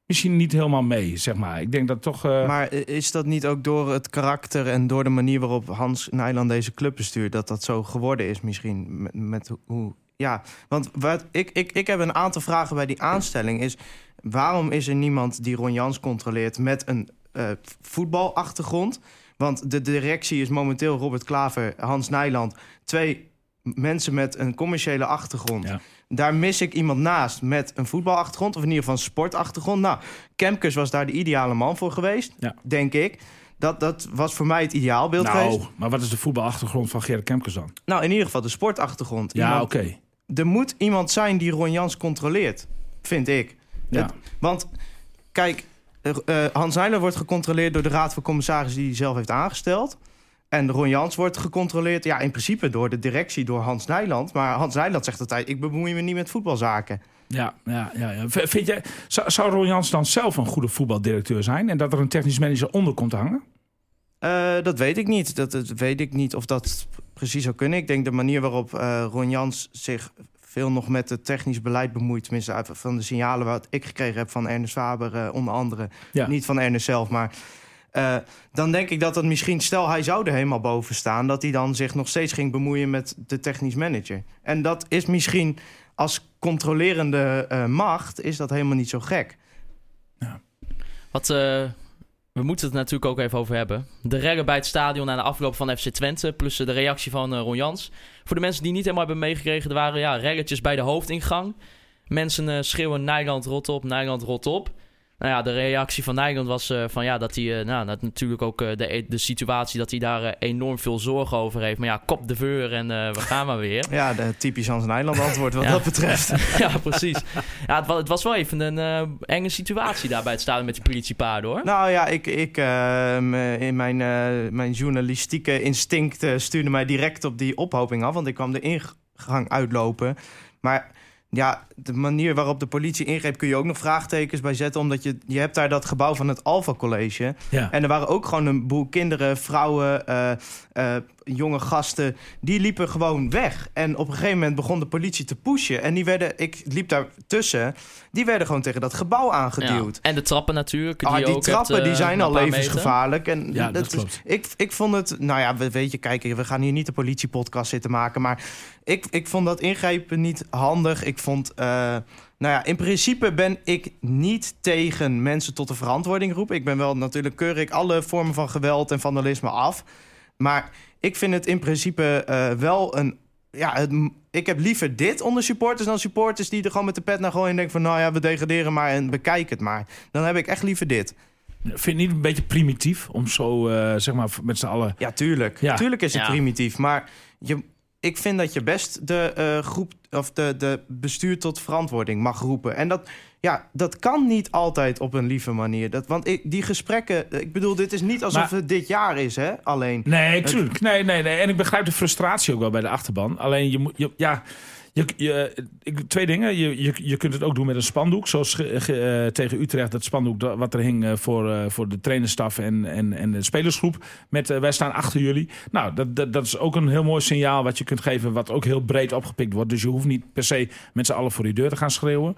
misschien niet helemaal mee, zeg maar. Ik denk dat toch... eh, maar is dat niet ook door het karakter en door de manier waarop Hans Nijland deze club bestuurt... dat dat zo geworden is misschien? Met hoe... Ja, want wat, ik, ik, ik heb een aantal vragen bij die aanstelling. Is waarom is er niemand die Ron Jans controleert met een eh, voetbalachtergrond? Want de directie is momenteel Robert Klaver, Hans Nijland. Twee mensen met een commerciële achtergrond. Ja. Daar mis ik iemand naast met een voetbalachtergrond... of in ieder geval een sportachtergrond. Nou, Kemkers was daar de ideale man voor geweest, Ja. denk ik. Dat, dat was voor mij het ideaalbeeld Nou, geweest. maar wat is de voetbalachtergrond van Gerrit Kemkers dan? Nou, in ieder geval de sportachtergrond. Ja, oké. Er moet iemand zijn die Ron Jans controleert, vind ik. Ja. Het- want, kijk, eh, eh, Hans Nijland wordt gecontroleerd door de Raad van Commissarissen die hij zelf heeft aangesteld. En Ron Jans wordt gecontroleerd, ja, in principe door de directie, door Hans Nijland. Maar Hans Nijland zegt altijd, ik bemoei me niet met voetbalzaken. Ja, ja, ja, ja. Vind jij, zou, zou Ron Jans dan zelf een goede voetbaldirecteur zijn en dat er een technisch manager onder komt hangen? Eh, dat weet ik niet. Dat, dat weet ik niet of dat precies zou kunnen. Ik denk de manier waarop eh, Ron Jans zich veel nog met het technisch beleid bemoeit... tenminste van de signalen wat ik gekregen heb van Ernest Faber eh, onder andere... Ja. niet van Ernest zelf, maar... eh, dan denk ik dat het misschien, stel hij zou er helemaal boven staan... dat hij dan zich nog steeds ging bemoeien met de technisch manager. En dat is misschien als controlerende eh, macht... is dat helemaal niet zo gek. Wat, eh, we moeten het natuurlijk ook even over hebben. De rellen bij het stadion na de afloop van FC Twente. Plus de reactie van eh, Ron Jans. Voor de mensen die niet helemaal hebben meegekregen. Er waren ja, relletjes bij de hoofdingang. Mensen eh, schreeuwen Nijland rot op, Nijland rot op. Nou ja, de reactie van Nijland was eh, van ja, dat hij, eh, nou, dat natuurlijk ook eh, de, de situatie dat hij daar enorm veel zorgen over heeft. Maar ja, kop de veur en we gaan maar weer. Ja, de typisch Hans Nijland antwoord wat Ja. dat betreft. ja, precies. Ja, het, was, het was wel even een enge situatie daar bij het stadion met die politiepaarden hoor. Nou ja, ik, ik eh, me- in mijn, mijn journalistieke instinct stuurde mij direct op die ophoping af. Want ik kwam de ingang uitlopen. Maar ja, de manier waarop de politie ingreep kun je ook nog vraagtekens bij zetten. Omdat je, je hebt daar dat gebouw van het Alpha College. Ja. En er waren ook gewoon een boel kinderen, vrouwen, eh, eh, jonge gasten. Die liepen gewoon weg. En op een gegeven moment begon de politie te pushen. En die werden, ik liep daar tussen. Die werden gewoon tegen dat gebouw aangeduwd. Ja. En de trappen natuurlijk. Ah, Die, die ook trappen hebt, eh, die zijn al meter. levensgevaarlijk. En Ja, dat is- klopt. ik, ik vond het, nou ja, we- weet je, kijk, we gaan hier niet de politiepodcast zitten maken. Maar ik, ik vond dat ingrijpen niet handig. Ik vond, eh, nou ja, in principe ben ik niet tegen mensen tot de verantwoording roepen. Ik ben wel natuurlijk keur ik alle vormen van geweld en vandalisme af. Maar ik vind het in principe eh, wel een. Ja, het, ik heb liever dit onder supporters dan supporters die er gewoon met de pet naar gooien en denken van, nou ja, we degraderen maar en bekijk het maar. Dan heb ik echt liever dit. Vind je het niet een beetje primitief om zo, eh, zeg maar, met z'n allen... Ja, tuurlijk. Ja. Tuurlijk is het Ja. primitief. Maar je, ik vind dat je best de eh, groep of de, de bestuur tot verantwoording mag roepen. En dat, ja, dat kan niet altijd op een lieve manier. Dat, want ik, die gesprekken, ik bedoel, dit is niet alsof Maar- het dit jaar is, hè? Alleen. Nee, tuurlijk. Nee, nee, nee. En ik begrijp de frustratie ook wel bij de achterban. Alleen je moet, je, ja, je, je, ik, twee dingen. Je, je, je kunt het ook doen met een spandoek, zoals eh, tegen Utrecht dat spandoek wat er hing eh, voor, eh, voor de trainerstaf en, en, en de spelersgroep. Met wij staan achter jullie. Nou, dat, dat, is ook een heel mooi signaal wat je kunt geven, wat ook heel breed opgepikt wordt. Dus je hoeft niet per se met z'n allen voor die deur te gaan schreeuwen.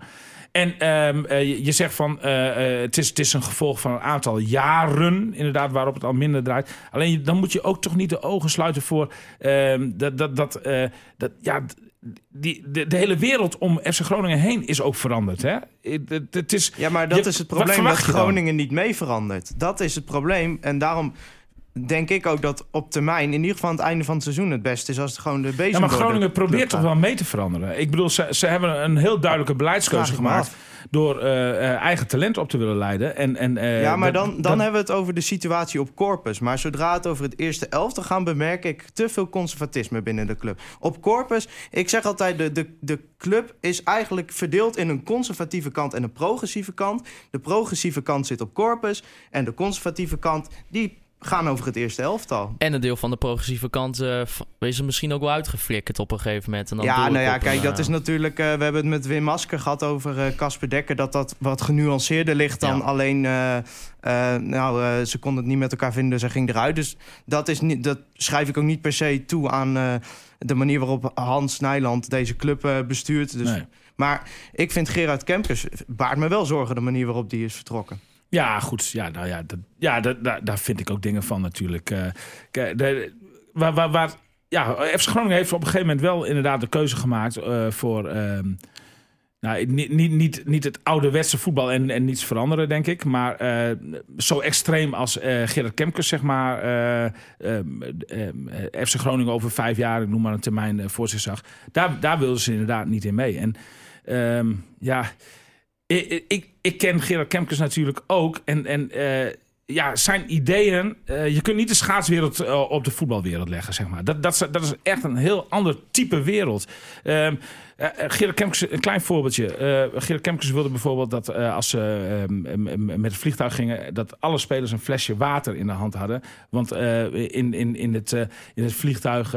En ehm, eh, je, je zegt van het, is, het is een gevolg van een aantal jaren, inderdaad, waarop het al minder draait. Alleen je- dan moet je ook toch niet de ogen sluiten voor ehm, dat, dat, dat, dat ja, die, de, de hele wereld om FC Groningen heen is ook veranderd. Hè? Het, het, is, Ja, maar dat Je- is het probleem dat? Groningen niet mee verandert. Dat is het probleem. En daarom denk ik ook dat op termijn, in ieder geval aan het einde van het seizoen, het beste is als het gewoon de bezem ja, maar Groningen probeert toch wel mee te veranderen. Ik bedoel, ze, ze hebben een heel duidelijke beleidskeuze gemaakt door eh, eh, eigen talent op te willen leiden. En, en, eh, Ja, maar dan, dan hebben we het over de situatie op Corpus. Maar zodra het over het eerste elftal gaat, bemerk ik te veel conservatisme binnen de club. Op Corpus, ik zeg altijd, de, de, de club is eigenlijk verdeeld in een conservatieve kant en een progressieve kant. De progressieve kant zit op Corpus en de conservatieve kant, die gaan over het eerste elftal. En een deel van de progressieve kant eh, v- is er misschien ook wel uitgeflikkerd op een gegeven moment. En dan Ja, nou ja, kijk, een, dat eh, is natuurlijk... eh, we hebben het met Wim Masker gehad over eh, Casper Dekker... dat dat wat genuanceerder ligt dan Ja. alleen... eh, eh, nou, eh, ze konden het niet met elkaar vinden, ze ging eruit. Dus dat, is niet, dat schrijf ik ook niet per se toe aan eh, de manier waarop Hans Nijland deze club eh, bestuurt. Dus, Nee. Maar ik vind Gerard Kempkes baart me wel zorgen... de manier waarop die is vertrokken. Ja, goed. Ja, nou ja, dat, ja dat, daar, vind ik ook dingen van natuurlijk. Eh, kijk, waar, waar, ja, FC Groningen heeft op een gegeven moment wel inderdaad de keuze gemaakt eh, voor, ehm, Nou, niet, niet, niet, niet het ouderwetse voetbal en, en niets veranderen, denk ik. Maar eh, zo extreem als eh Gerard Kemkes, zeg maar, eh, ehm, FC Groningen over vijf jaar, ik noem maar een termijn voor zich zag. Daar, daar wilden ze inderdaad niet in mee. En ehm, ja, ik, ik, ik ken Gerard Kemkes natuurlijk ook. En, en eh, ja, zijn ideeën. eh, je kunt niet de schaatswereld eh, op de voetbalwereld leggen, zeg maar. Dat, dat, dat is echt een heel ander type wereld. Gerard Kemkes, een klein voorbeeldje. Eh Gerard Kemkes wilde bijvoorbeeld dat als ze ehm, met het vliegtuig gingen, dat alle spelers een flesje water in de hand hadden. Want in, in, in, het, in het vliegtuig,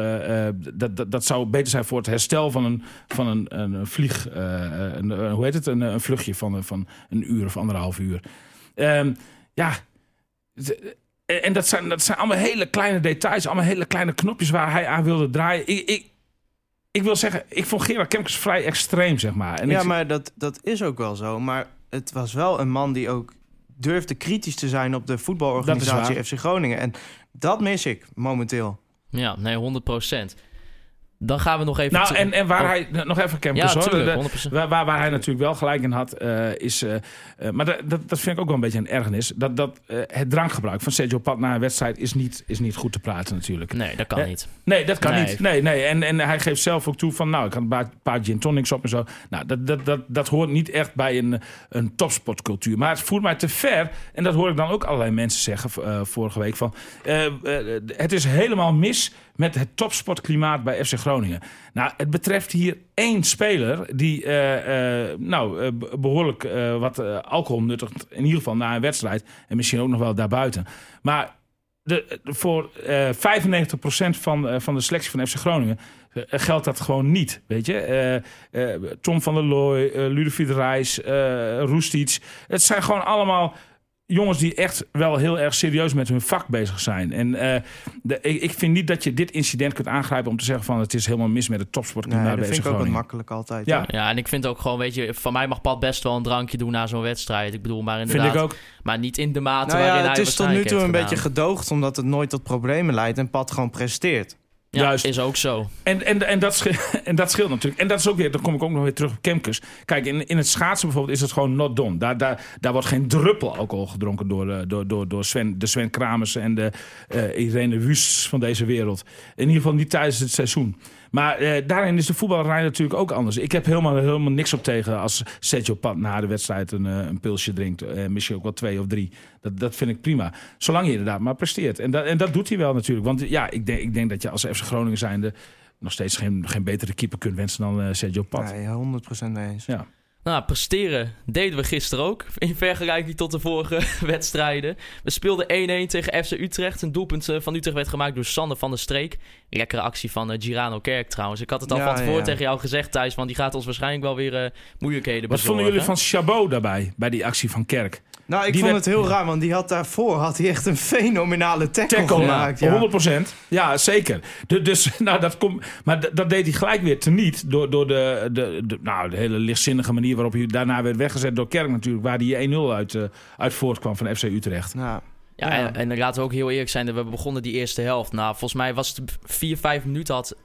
dat, dat, dat zou beter zijn voor het herstel van een, van een, een vlieg, een, hoe heet het, een, vluchtje van, van een uur of anderhalf uur. Ehm, ja, en dat zijn, dat zijn allemaal hele kleine details, allemaal hele kleine knopjes waar hij aan wilde draaien. Ik, ik, ik wil zeggen, ik vond Gerard Kemkes vrij extreem, zeg maar. En ja, ik, maar dat, dat is ook wel zo. Maar het was wel een man die ook durfde kritisch te zijn op de voetbalorganisatie FC Groningen. En dat mis ik momenteel. Ja, nee, 100%. Dan gaan we nog even... nou, en, en waar Oh, hij, nog even Ja, Kemkes tuurlijk, 100%. Waar, waar, waar hij natuurlijk wel gelijk in had, eh, is. eh, eh, maar dat, dat, dat vind ik ook wel een beetje een ergernis. Dat, dat het drankgebruik van Sergio Pat na een wedstrijd is niet, is niet goed te praten, natuurlijk. Nee, dat kan Eh, niet. Nee, dat kan Nee. niet. Nee, nee. En, en hij geeft zelf ook toe van, nou, ik had een paar, paar gin tonics op en zo. Nou, dat, dat, dat, dat hoort niet echt bij een, een topsportcultuur. Maar het voert mij te ver. En dat hoor ik dan ook allerlei mensen zeggen vorige week. Van, het is helemaal mis met het topsportklimaat bij FC Groningen. Nou, het betreft hier één speler die eh, eh, nou, eh, be- behoorlijk eh, wat alcohol nuttigt. In ieder geval na een wedstrijd. En misschien ook nog wel daarbuiten. Maar de, voor eh 95% van, van de selectie van FC Groningen geldt dat gewoon niet. Weet je? Tom van der Looy, Ludovic Reis, Roestic. Het zijn gewoon allemaal jongens die echt wel heel erg serieus met hun vak bezig zijn. En eh, de, ik, ik vind niet dat je dit incident kunt aangrijpen om te zeggen van het is helemaal mis met het topsportklimaat Nee, dat vind ik ook makkelijk altijd. Ja. Ja, en ik vind ook gewoon, weet je, van mij mag Pat best wel een drankje doen na zo'n wedstrijd. Ik bedoel, maar inderdaad. Vind ik ook. Maar niet in de mate Nou waarin ja, hij het is tot nu toe een beetje gedoogd, omdat het nooit tot problemen leidt en Pat gewoon presteert. Ja, Juist. is ook zo. En, en, en, dat scheelt, en dat scheelt natuurlijk. En dat is ook weer, dan kom ik ook nog weer terug op Kemkes. Kijk, in, in het schaatsen bijvoorbeeld is het gewoon not done. Daar, daar, daar wordt geen druppel alcohol gedronken door, eh, door, door, door Sven, de Sven Kramers en de eh, Irene Wüsts van deze wereld. In ieder geval niet tijdens het seizoen. Maar eh, daarin is de voetballerij natuurlijk ook anders. Ik heb helemaal, helemaal niks op tegen als Sergio Pat na de wedstrijd een, eh, een pilsje drinkt. Eh, misschien ook wel twee of drie. Dat, dat vind ik prima. Zolang je inderdaad maar presteert. En dat, en dat doet hij wel natuurlijk. Want ja, ik denk, ik denk dat je als FC Groningen zijnde nog steeds geen, geen betere keeper kunt wensen dan Sergio Pat. Nee, 100% mee eens. Ja. Nou, presteren deden we gisteren ook. In vergelijking tot de vorige wedstrijden. We speelden 1-1 tegen FC Utrecht. Een doelpunt eh, van Utrecht werd gemaakt door Sander van der Streek. Lekkere actie van eh, Girano Kerk trouwens. Ik had het al Ja, van tevoren ja. tegen jou gezegd, Thijs. Want die gaat ons waarschijnlijk wel weer eh, moeilijkheden Wat vonden bezorgen. jullie van Chabot daarbij, bij die actie van Kerk? Nou, ik Die vond werd- het heel raar, want die had daarvoor had hij echt een fenomenale tackle, Tackle gemaakt. Ja. 100%. Ja, zeker. Du- dus, nou, dat komt, maar d- dat deed hij gelijk weer teniet. Door, door de, de, de, nou, de hele lichtzinnige manier waarop hij daarna werd weggezet door Kerk natuurlijk. Waar die 1-0 uit, eh, uit voortkwam van FC Utrecht. Nou, Ja, Ja. En, en laten we ook heel eerlijk zijn. We begonnen die eerste helft. Nou, volgens mij was het vier, vijf minuten had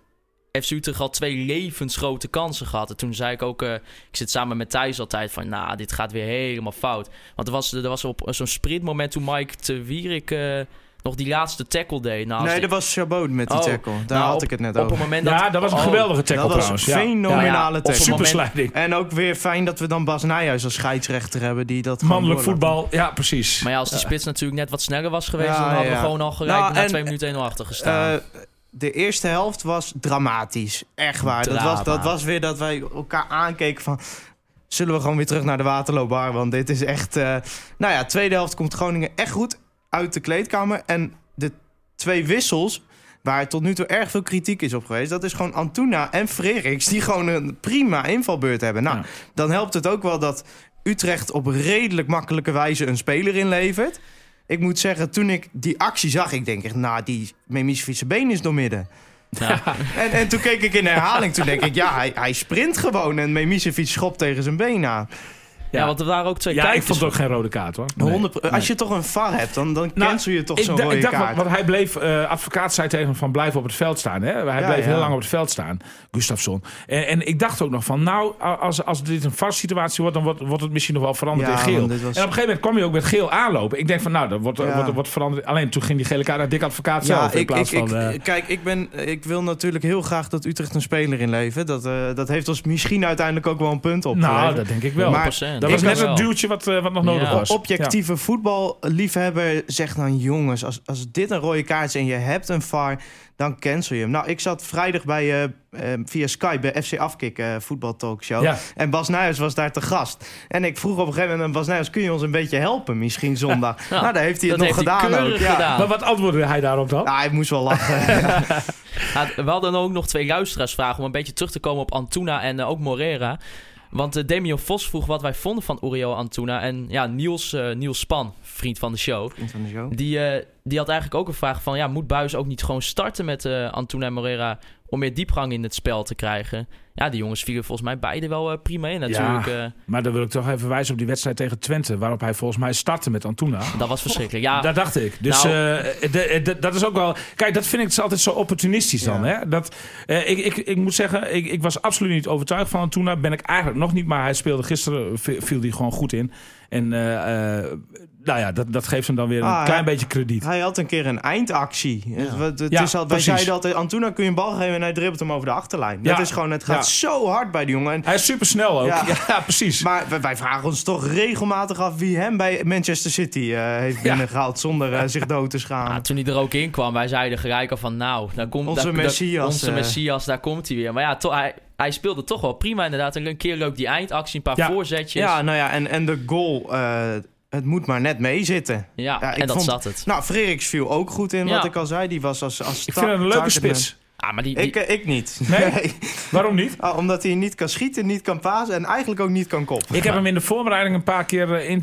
FC Utrecht al twee levensgrote kansen gehad. En toen zei ik ook, eh, ik zit samen met Thijs altijd van, nou, dit gaat weer helemaal fout. Want er was, er was op zo'n sprintmoment toen Mike te Wierik eh, nog die laatste tackle deed. Nou, nee, die- dat was Chabot met die Oh, tackle. Daar nou, had op- ik het net op over. het moment dat... Ja, dat was een Oh, geweldige tackle dat was een fenomenale Ja, ja, op tackle. En ook weer fijn dat we dan Bas Nijhuis als scheidsrechter hebben. Die dat Mannelijk voetbal, ja precies. Maar ja, als die spits natuurlijk net wat sneller was geweest... Ja, dan hadden ja. we gewoon al gelijk Nou, na en- twee minuten 1 achter gestaan. Eh, de eerste helft was dramatisch. Echt waar. Dat was, dat was weer dat wij elkaar aankeken van... Zullen we gewoon weer terug naar de Waterloobar? Want dit is echt... eh, Nou ja, tweede helft komt Groningen echt goed uit de kleedkamer. En de twee wissels... Waar tot nu toe erg veel kritiek is op geweest. Dat is gewoon Antuna en Freriks. Die gewoon een prima invalbeurt hebben. Nou, Ja. dan helpt het ook wel dat Utrecht op redelijk makkelijke wijze een speler inlevert. Ik moet zeggen, toen ik die actie zag, ik denk echt, nou, die Memisevic been is doormidden. ja. En, en toen keek ik in herhaling, toen denk ik, ja, hij, hij sprint gewoon en Memisevic schopt tegen zijn been aan. Ja, want er waren ook twee Ja, ik vond het ook geen rode kaart hoor. Nee. 100 Als je toch een VAR hebt, dan, dan Nou, cancel je toch zo'n rode ik dacht, kaart. Want hij bleef, eh, advocaat zei tegen hem van blijf op het veld staan. Hè? Hij Ja, bleef ja. heel lang op het veld staan, Gustafsson. En, en ik dacht ook nog van, nou, als, als dit een vast situatie wordt, dan wordt, wordt het misschien nog wel veranderd Ja, in geel. was- En op een gegeven moment kwam hij ook met geel aanlopen. Ik denk van, nou, dat wordt, Ja. wordt, wordt veranderd. Alleen toen ging die gele kaart naar dik advocaat zelf. in ik, plaats ik, van, ik- eh, kijk, ik, ben, ik wil natuurlijk heel graag dat Utrecht een speler inlevert. Dat, eh, dat heeft ons misschien uiteindelijk ook wel een punt op. nou, dat denk ik wel. Maar 100%. dat was ik net het duwtje wat, eh, wat nog nodig Ja. was. objectieve voetballiefhebber zegt dan... jongens, als, als dit een rode kaart is en je hebt een VAR... dan cancel je hem. Nou, ik zat vrijdag bij, eh, eh, via Skype bij FC Afkik eh voetbaltalkshow. Ja. En Bas Nijers was daar te gast. En ik vroeg op een gegeven moment aan Bas Nijers... kun je ons een beetje helpen misschien zondag? Ja, nou, daar heeft hij het dat nog gedaan ook. Maar wat antwoordde hij daarop dan? Ja, hij moest wel lachen. Ja, we hadden ook nog twee luisteraarsvragen om een beetje terug te komen op Antuna en ook Morera. Want eh Demian Vos vroeg wat wij vonden van Uriel Antuna. En ja, Niels, eh, Niels Span, vriend van de show, Vriend van de show. die, eh, die had eigenlijk ook een vraag van... Ja, moet Buis ook niet gewoon starten met eh, Antuna en Morera... om meer diepgang in het spel te krijgen? Ja, die jongens vielen volgens mij beide wel eh, prima in natuurlijk. eh. Maar dan wil ik toch even wijzen op die wedstrijd tegen Twente. Waarop hij volgens mij startte met Antuna. dat was verschrikkelijk. Ja, Dat dacht ik. Dus Nou- eh, de- de- dat is ook wel. Kijk, dat vind ik dus altijd zo opportunistisch dan. Ja. Hè? Dat, eh, ik, ik, ik moet zeggen, ik, ik was absoluut niet overtuigd van Antuna. Ben ik eigenlijk nog niet. Maar hij speelde gisteren, vi- viel hij gewoon goed in. En eh, eh, nou ja, dat, dat geeft hem dan weer een Ah, klein beetje krediet. Hij had een keer een eindactie. Het, het, het Ja, is al, wij zeiden altijd, Antuna kun je een bal geven en hij dribbelt hem over de achterlijn. Dat is gewoon, het gaat Ja. zo hard bij die jongen. En- Hij is super snel ook. Ja, Ja. precies. maar wij, wij vragen ons toch regelmatig af wie hem bij Manchester City eh, heeft Ja. binnengehaald zonder zich dood te schamen. Ah, toen hij er ook in kwam, wij zeiden gelijk al van nou, daar komt Onze daar- daar- Messias, onze eh. Messias, daar komt hij weer. Maar ja, toch, hij, hij speelde toch wel prima inderdaad. Een keer leuk die eindactie, een paar Ja. voorzetjes. ja, nou ja, en, en de goal, eh, het moet maar net meezitten. Ja, Ja, ik en dat vond- zat het. Nou, Frederiks viel ook goed in, Ja. wat ik al zei. Die was als, als ik vind het een leuke spits. Ah, maar die, die- Ik, eh, ik niet. Nee? Waarom niet? Ah, omdat hij niet kan schieten, niet kan pasen en eigenlijk ook niet kan koppen. Ik heb hem in de voorbereiding een paar keer eh, in,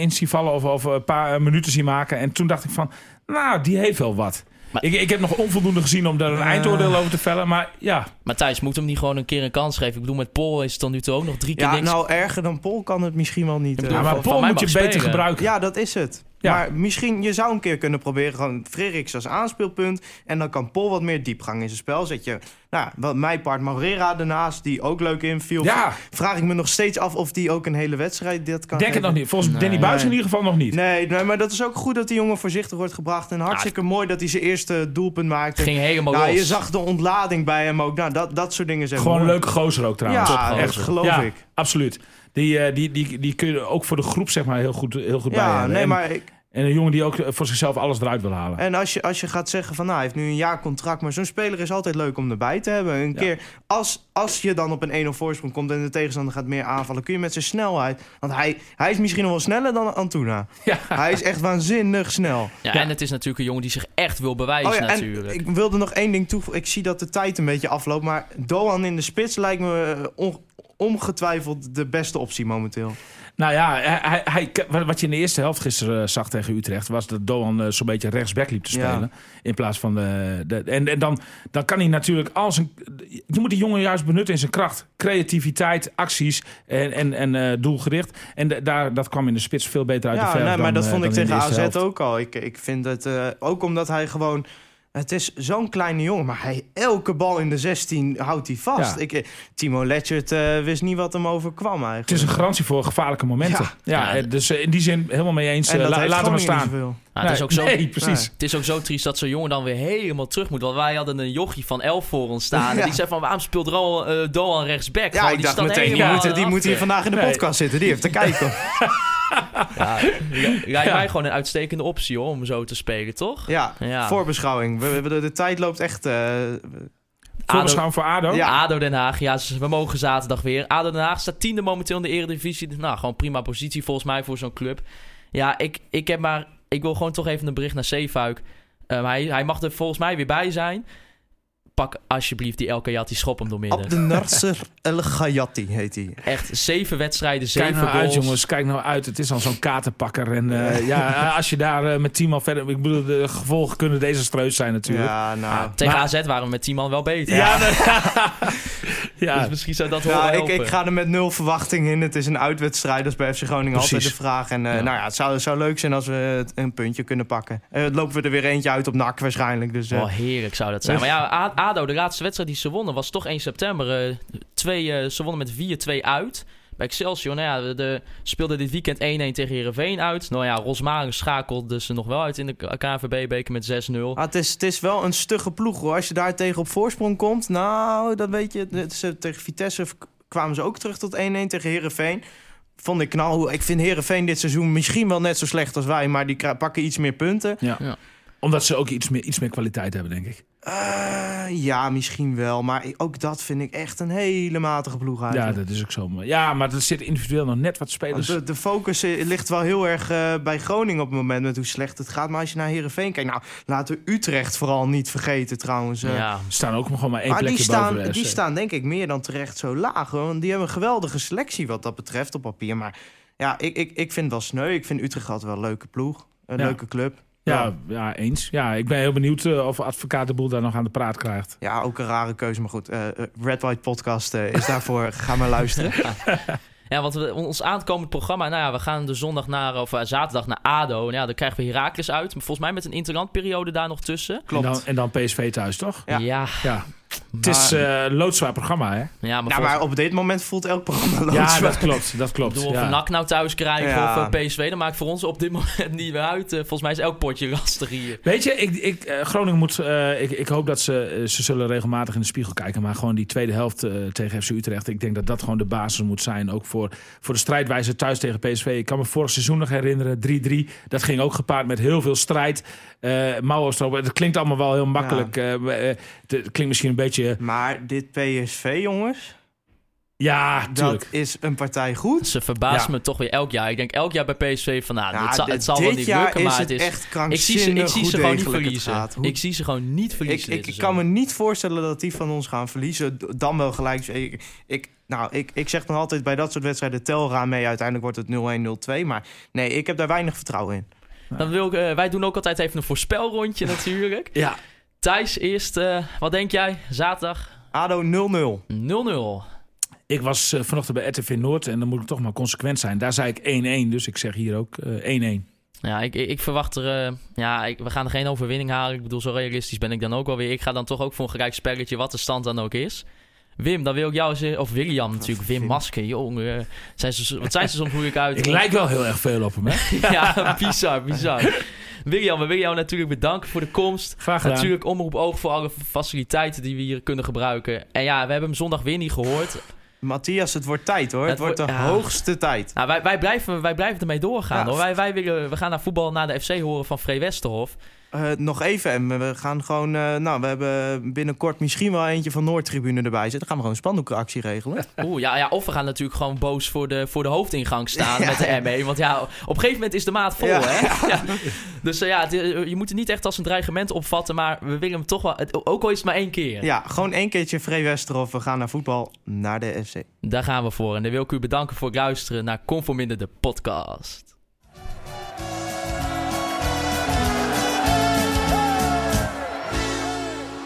in zien vallen of, of een paar minuten zien maken. En toen dacht ik van, nou, die heeft wel wat. Maar- ik, ik heb nog onvoldoende gezien om daar een eindoordeel over te vellen. Maar ja, Matthijs moet hem niet gewoon een keer een kans geven. Ik bedoel, met Paul is het tot nu toe ook nog drie keer Ja, niks. nou erger dan Pol kan het misschien wel niet. Eh, bedoel, ja maar mij moet je beter gebruiken. Ja, dat is het. Ja. Maar misschien, je zou een keer kunnen proberen gewoon Frederiks als aanspeelpunt. En dan kan Pol wat meer diepgang in zijn spel. Zet je, nou, wat mij part Morera ernaast, die ook leuk inviel. Ja. Vraag ik me nog steeds af of die ook een hele wedstrijd dit kan denk het nog niet. Volgens Nee. Danny Buis in ieder geval nog niet. Nee, nee, maar dat is ook goed dat die jongen voorzichtig wordt gebracht. En hartstikke mooi dat hij zijn eerste doelpunt maakte. ging helemaal nou, los. je zag de ontlading bij hem ook. Nou, dat, dat soort dingen zijn Gewoon een leuke gozer ook trouwens. Ja, echt geloof ja, ik. absoluut. Die, eh, die, die, die kun je ook voor de groep zeg maar heel goed, heel goed bij Ja, hebben. nee, en, maar ik, en een jongen die ook voor zichzelf alles eruit wil halen. En als je, als je gaat zeggen van nou, hij heeft nu een jaar contract, maar zo'n speler is altijd leuk om erbij te hebben. Een Ja. keer, als, als je dan op een 1-0 voorsprong komt en de tegenstander gaat meer aanvallen, kun je met zijn snelheid. Want hij, hij is misschien nog wel sneller dan Antuna. Ja. Hij is echt waanzinnig snel. Ja, en het is natuurlijk een jongen die zich echt wil bewijzen Oh ja, natuurlijk. en ik wilde nog één ding toevoegen. Ik zie dat de tijd een beetje afloopt, maar Doan in de spits lijkt me eh, on- ongetwijfeld de beste optie momenteel. Nou ja, hij, hij, wat je in de eerste helft gisteren eh, zag tegen Utrecht... was dat Doan eh, zo'n beetje rechtsback liep te Ja. spelen. In plaats van... De, de, en en dan, dan kan hij natuurlijk als een... Je moet die jongen juist benutten in zijn kracht. Creativiteit, acties en, en, en eh, doelgericht. En de- daar, dat kwam in de spits veel beter uit de Ja, verf nee, maar dan, dat eh, vond ik dan tegen de AZ helft. ook al. Ik, ik vind het eh, ook omdat hij gewoon. Het is zo'n kleine jongen, maar hij, elke bal in de 16 houdt hij vast. Ja. Ik, eh, Timo Letchert eh, wist niet wat hem overkwam eigenlijk. Het is een garantie voor gevaarlijke momenten. Ja, Ja. eh, dus in die zin helemaal mee eens. en dat la- heeft laat hem maar staan. Ja, het, is ook zo, Nee, precies. het is ook zo triest dat zo'n jongen dan weer helemaal terug moet. Want wij hadden een jochie van elf voor ons staan. En die zei van, waarom speelt er al eh, Doan rechtsback? Ja, Gewoon, ik die dacht meteen, die moet, die moet hier vandaag in de Nee. podcast zitten. Die heeft te kijken. Ja, lijkt Ja. mij gewoon een uitstekende optie hoor, om zo te spelen, toch? Ja, Ja. voorbeschouwing. We, we- de, de tijd loopt echt... eh, Voorbeschouwing voor ADO. Ja. ADO Den Haag, ja, we mogen zaterdag weer. ADO Den Haag staat tiende momenteel in de eredivisie. Nou, gewoon prima positie volgens mij voor zo'n club. Ja, ik, ik heb maar... Ik wil gewoon toch even een bericht naar Zeefuik. Ehm, hij, hij mag er volgens mij weer bij zijn. Pak alsjeblieft die El Kayati schop hem door midden. Abde Nasser El Ghayati heet hij. Echt zeven wedstrijden, Kijk zeven nou uit, goals. jongens. Kijk nou uit. Het is al zo'n katerpakker. En eh, ja, als je daar eh, met tien man verder... Ik bedoel, de gevolgen kunnen desastreus zijn natuurlijk. Ja, nou... Ja, tegen Maar- AZ waren we met 10 man wel beter. Ja, nou, Ja. Dus misschien zou dat wel Ja, ik, helpen. ik ga er met nul verwachting in. Het is een uitwedstrijd, dat is bij FC Groningen altijd de vraag. En eh, Ja. nou ja, het zou, het zou leuk zijn als we een puntje kunnen pakken. Eh lopen we er weer eentje uit op NAC waarschijnlijk. Dus, eh, Oh, heerlijk zou dat zijn. Maar ja, ADO, de laatste wedstrijd die ze wonnen, was toch 1 september. eh, twee, eh, ze wonnen met 4-2 uit. Bij Excelsior, nou ja, de, de- speelde dit weekend 1-1 tegen Herenveen uit. Nou ja, Rosmalen schakelde ze nog wel uit in de KNVB-beker met 6-0. Ah, het, is, het is wel een stugge ploeg hoor. Als je daar tegen op voorsprong komt, nou, dat weet je. is, eh, tegen Vitesse kwamen ze ook terug tot 1-1 tegen Herenveen. Vond ik knal. Ik vind Herenveen dit seizoen misschien wel net zo slecht als wij, maar die pakken iets meer punten. Ja. Ja. Omdat ze ook iets meer, iets meer kwaliteit hebben, denk ik. Eh, ja, misschien wel. Maar ook dat vind ik echt een hele matige ploeg Ja, eigenlijk. dat is ook zo. Maar- Ja, maar er zit individueel nog net wat spelers. de, de focus eh, ligt wel heel erg eh, bij Groningen op het moment met hoe slecht het gaat. Maar als je naar Herenveen kijkt, nou, laten we Utrecht vooral niet vergeten trouwens. Ja, Er staan ook gewoon maar één maar die plekje staan, boven de die staan denk ik meer dan terecht zo laag. Hoor. Want die hebben een geweldige selectie wat dat betreft op papier. Maar ja, ik, ik, ik vind het wel sneu. Ik vind Utrecht altijd wel een leuke ploeg. Een Ja. leuke club. Ja, ja, eens. Ja, ik ben heel benieuwd eh, of advocaat de boel daar nog aan de praat krijgt. Ja, ook een rare keuze. Maar goed, eh, eh, Red White Podcast eh, is daarvoor. Ga maar luisteren. Ja, want we, ons aankomend programma, nou ja, we gaan de zondag naar, of zaterdag naar ADO. En ja, dan krijgen we Heracles uit. Maar volgens mij met een interlandperiode daar nog tussen. Klopt. En dan, en dan PSV thuis, toch? Ja. Ja, Ja. Het is eh, een loodzwaar programma, hè? ja maar, Ja, volgens- maar op dit moment voelt elk programma Ja, loodzwaar. dat klopt. Dat klopt. bedoel, of ja. we NAC nou thuis krijgen Ja. of eh, PSV, dan maakt voor ons op dit moment niet meer uit. Eh, volgens mij is elk potje lastig hier. Weet je, ik, ik, Groningen moet. eh, ik, ik hoop dat ze. ze zullen regelmatig in de spiegel kijken. Maar gewoon die tweede helft eh, tegen FC Utrecht. Ik denk dat dat gewoon de basis moet zijn. Ook voor, voor de strijdwijze thuis tegen PSV. Ik kan me vorig seizoen nog herinneren. 3-3. Dat ging ook gepaard met heel veel strijd. Eh mouwen stropen. Het klinkt allemaal wel heel makkelijk. eh, eh, het, het klinkt misschien een beetje. Maar dit PSV, jongens, Ja, tuurlijk. dat is een partij goed. Ze verbaast Ja. me toch weer elk jaar. Ik denk elk jaar bij PSV van, nou, Ja, het zal, het zal wel niet lukken, maar het is... echt Ik krankzinnig zie ze, ik zie hoe ze gewoon niet verliezen. gaat. Hoe- Ik zie ze gewoon niet verliezen. Ik, ik, ik kan me niet voorstellen dat die van ons gaan verliezen. Dan wel gelijk. Ik, ik, nou, ik, ik zeg nog altijd bij dat soort wedstrijden: tel eraan mee. Uiteindelijk wordt het 0-1, 0-2. Maar nee, ik heb daar weinig vertrouwen in. Dan wil ik, eh, wij doen ook altijd even een voorspelrondje natuurlijk. Ja. Thijs, eerst, eh, wat denk jij? Zaterdag Ado 0-0. 0-0. Ik was eh, vanochtend bij RTV Noord. En dan moet ik toch maar consequent zijn. Daar zei ik 1-1. Dus ik zeg hier ook eh, 1-1. Ja, ik, ik ik verwacht er... ja, ik, we gaan er geen overwinning halen. Ik bedoel, zo realistisch ben ik dan ook wel weer. Ik ga dan toch ook voor een gelijk spelletje, wat de stand dan ook is. Wim, dan wil ik jou eens... Of William natuurlijk. Wim. Masker, jongen. Zijn ze, wat zijn ze soms moeilijk uit? Ik lijk wel heel erg veel op hem, hè? ja, bizar, bizar. William, we willen jou natuurlijk bedanken voor de komst. Graag gedaan. Natuurlijk omroep oog voor alle faciliteiten die we hier kunnen gebruiken. En ja, we hebben hem zondag weer niet gehoord. Matthias, het wordt tijd hoor. Het, Het wordt de ja. hoogste tijd. Nou, wij, wij, blijven, wij blijven ermee doorgaan. Ja. Hoor. Wij, wij willen, we gaan naar voetbal na de FC horen van Free Westerhof. Eh, nog even, en we gaan gewoon... eh, nou, we hebben binnenkort misschien wel eentje van Noordtribune erbij zitten. Dan gaan we gewoon een spandoekactie regelen. Oeh, ja, ja, of we gaan natuurlijk gewoon boos voor de, voor de hoofdingang staan met de ME. Want ja, op een gegeven moment is de maat vol, Ja. hè? Ja. Dus eh, ja, het, je moet het niet echt als een dreigement opvatten, maar we willen hem toch wel... het- ook al is het maar één keer. Ja, gewoon één keertje Vree Westerhof. We gaan naar voetbal, naar de FC. Daar gaan we voor. En dan wil ik u bedanken voor het luisteren naar Conforminder de podcast.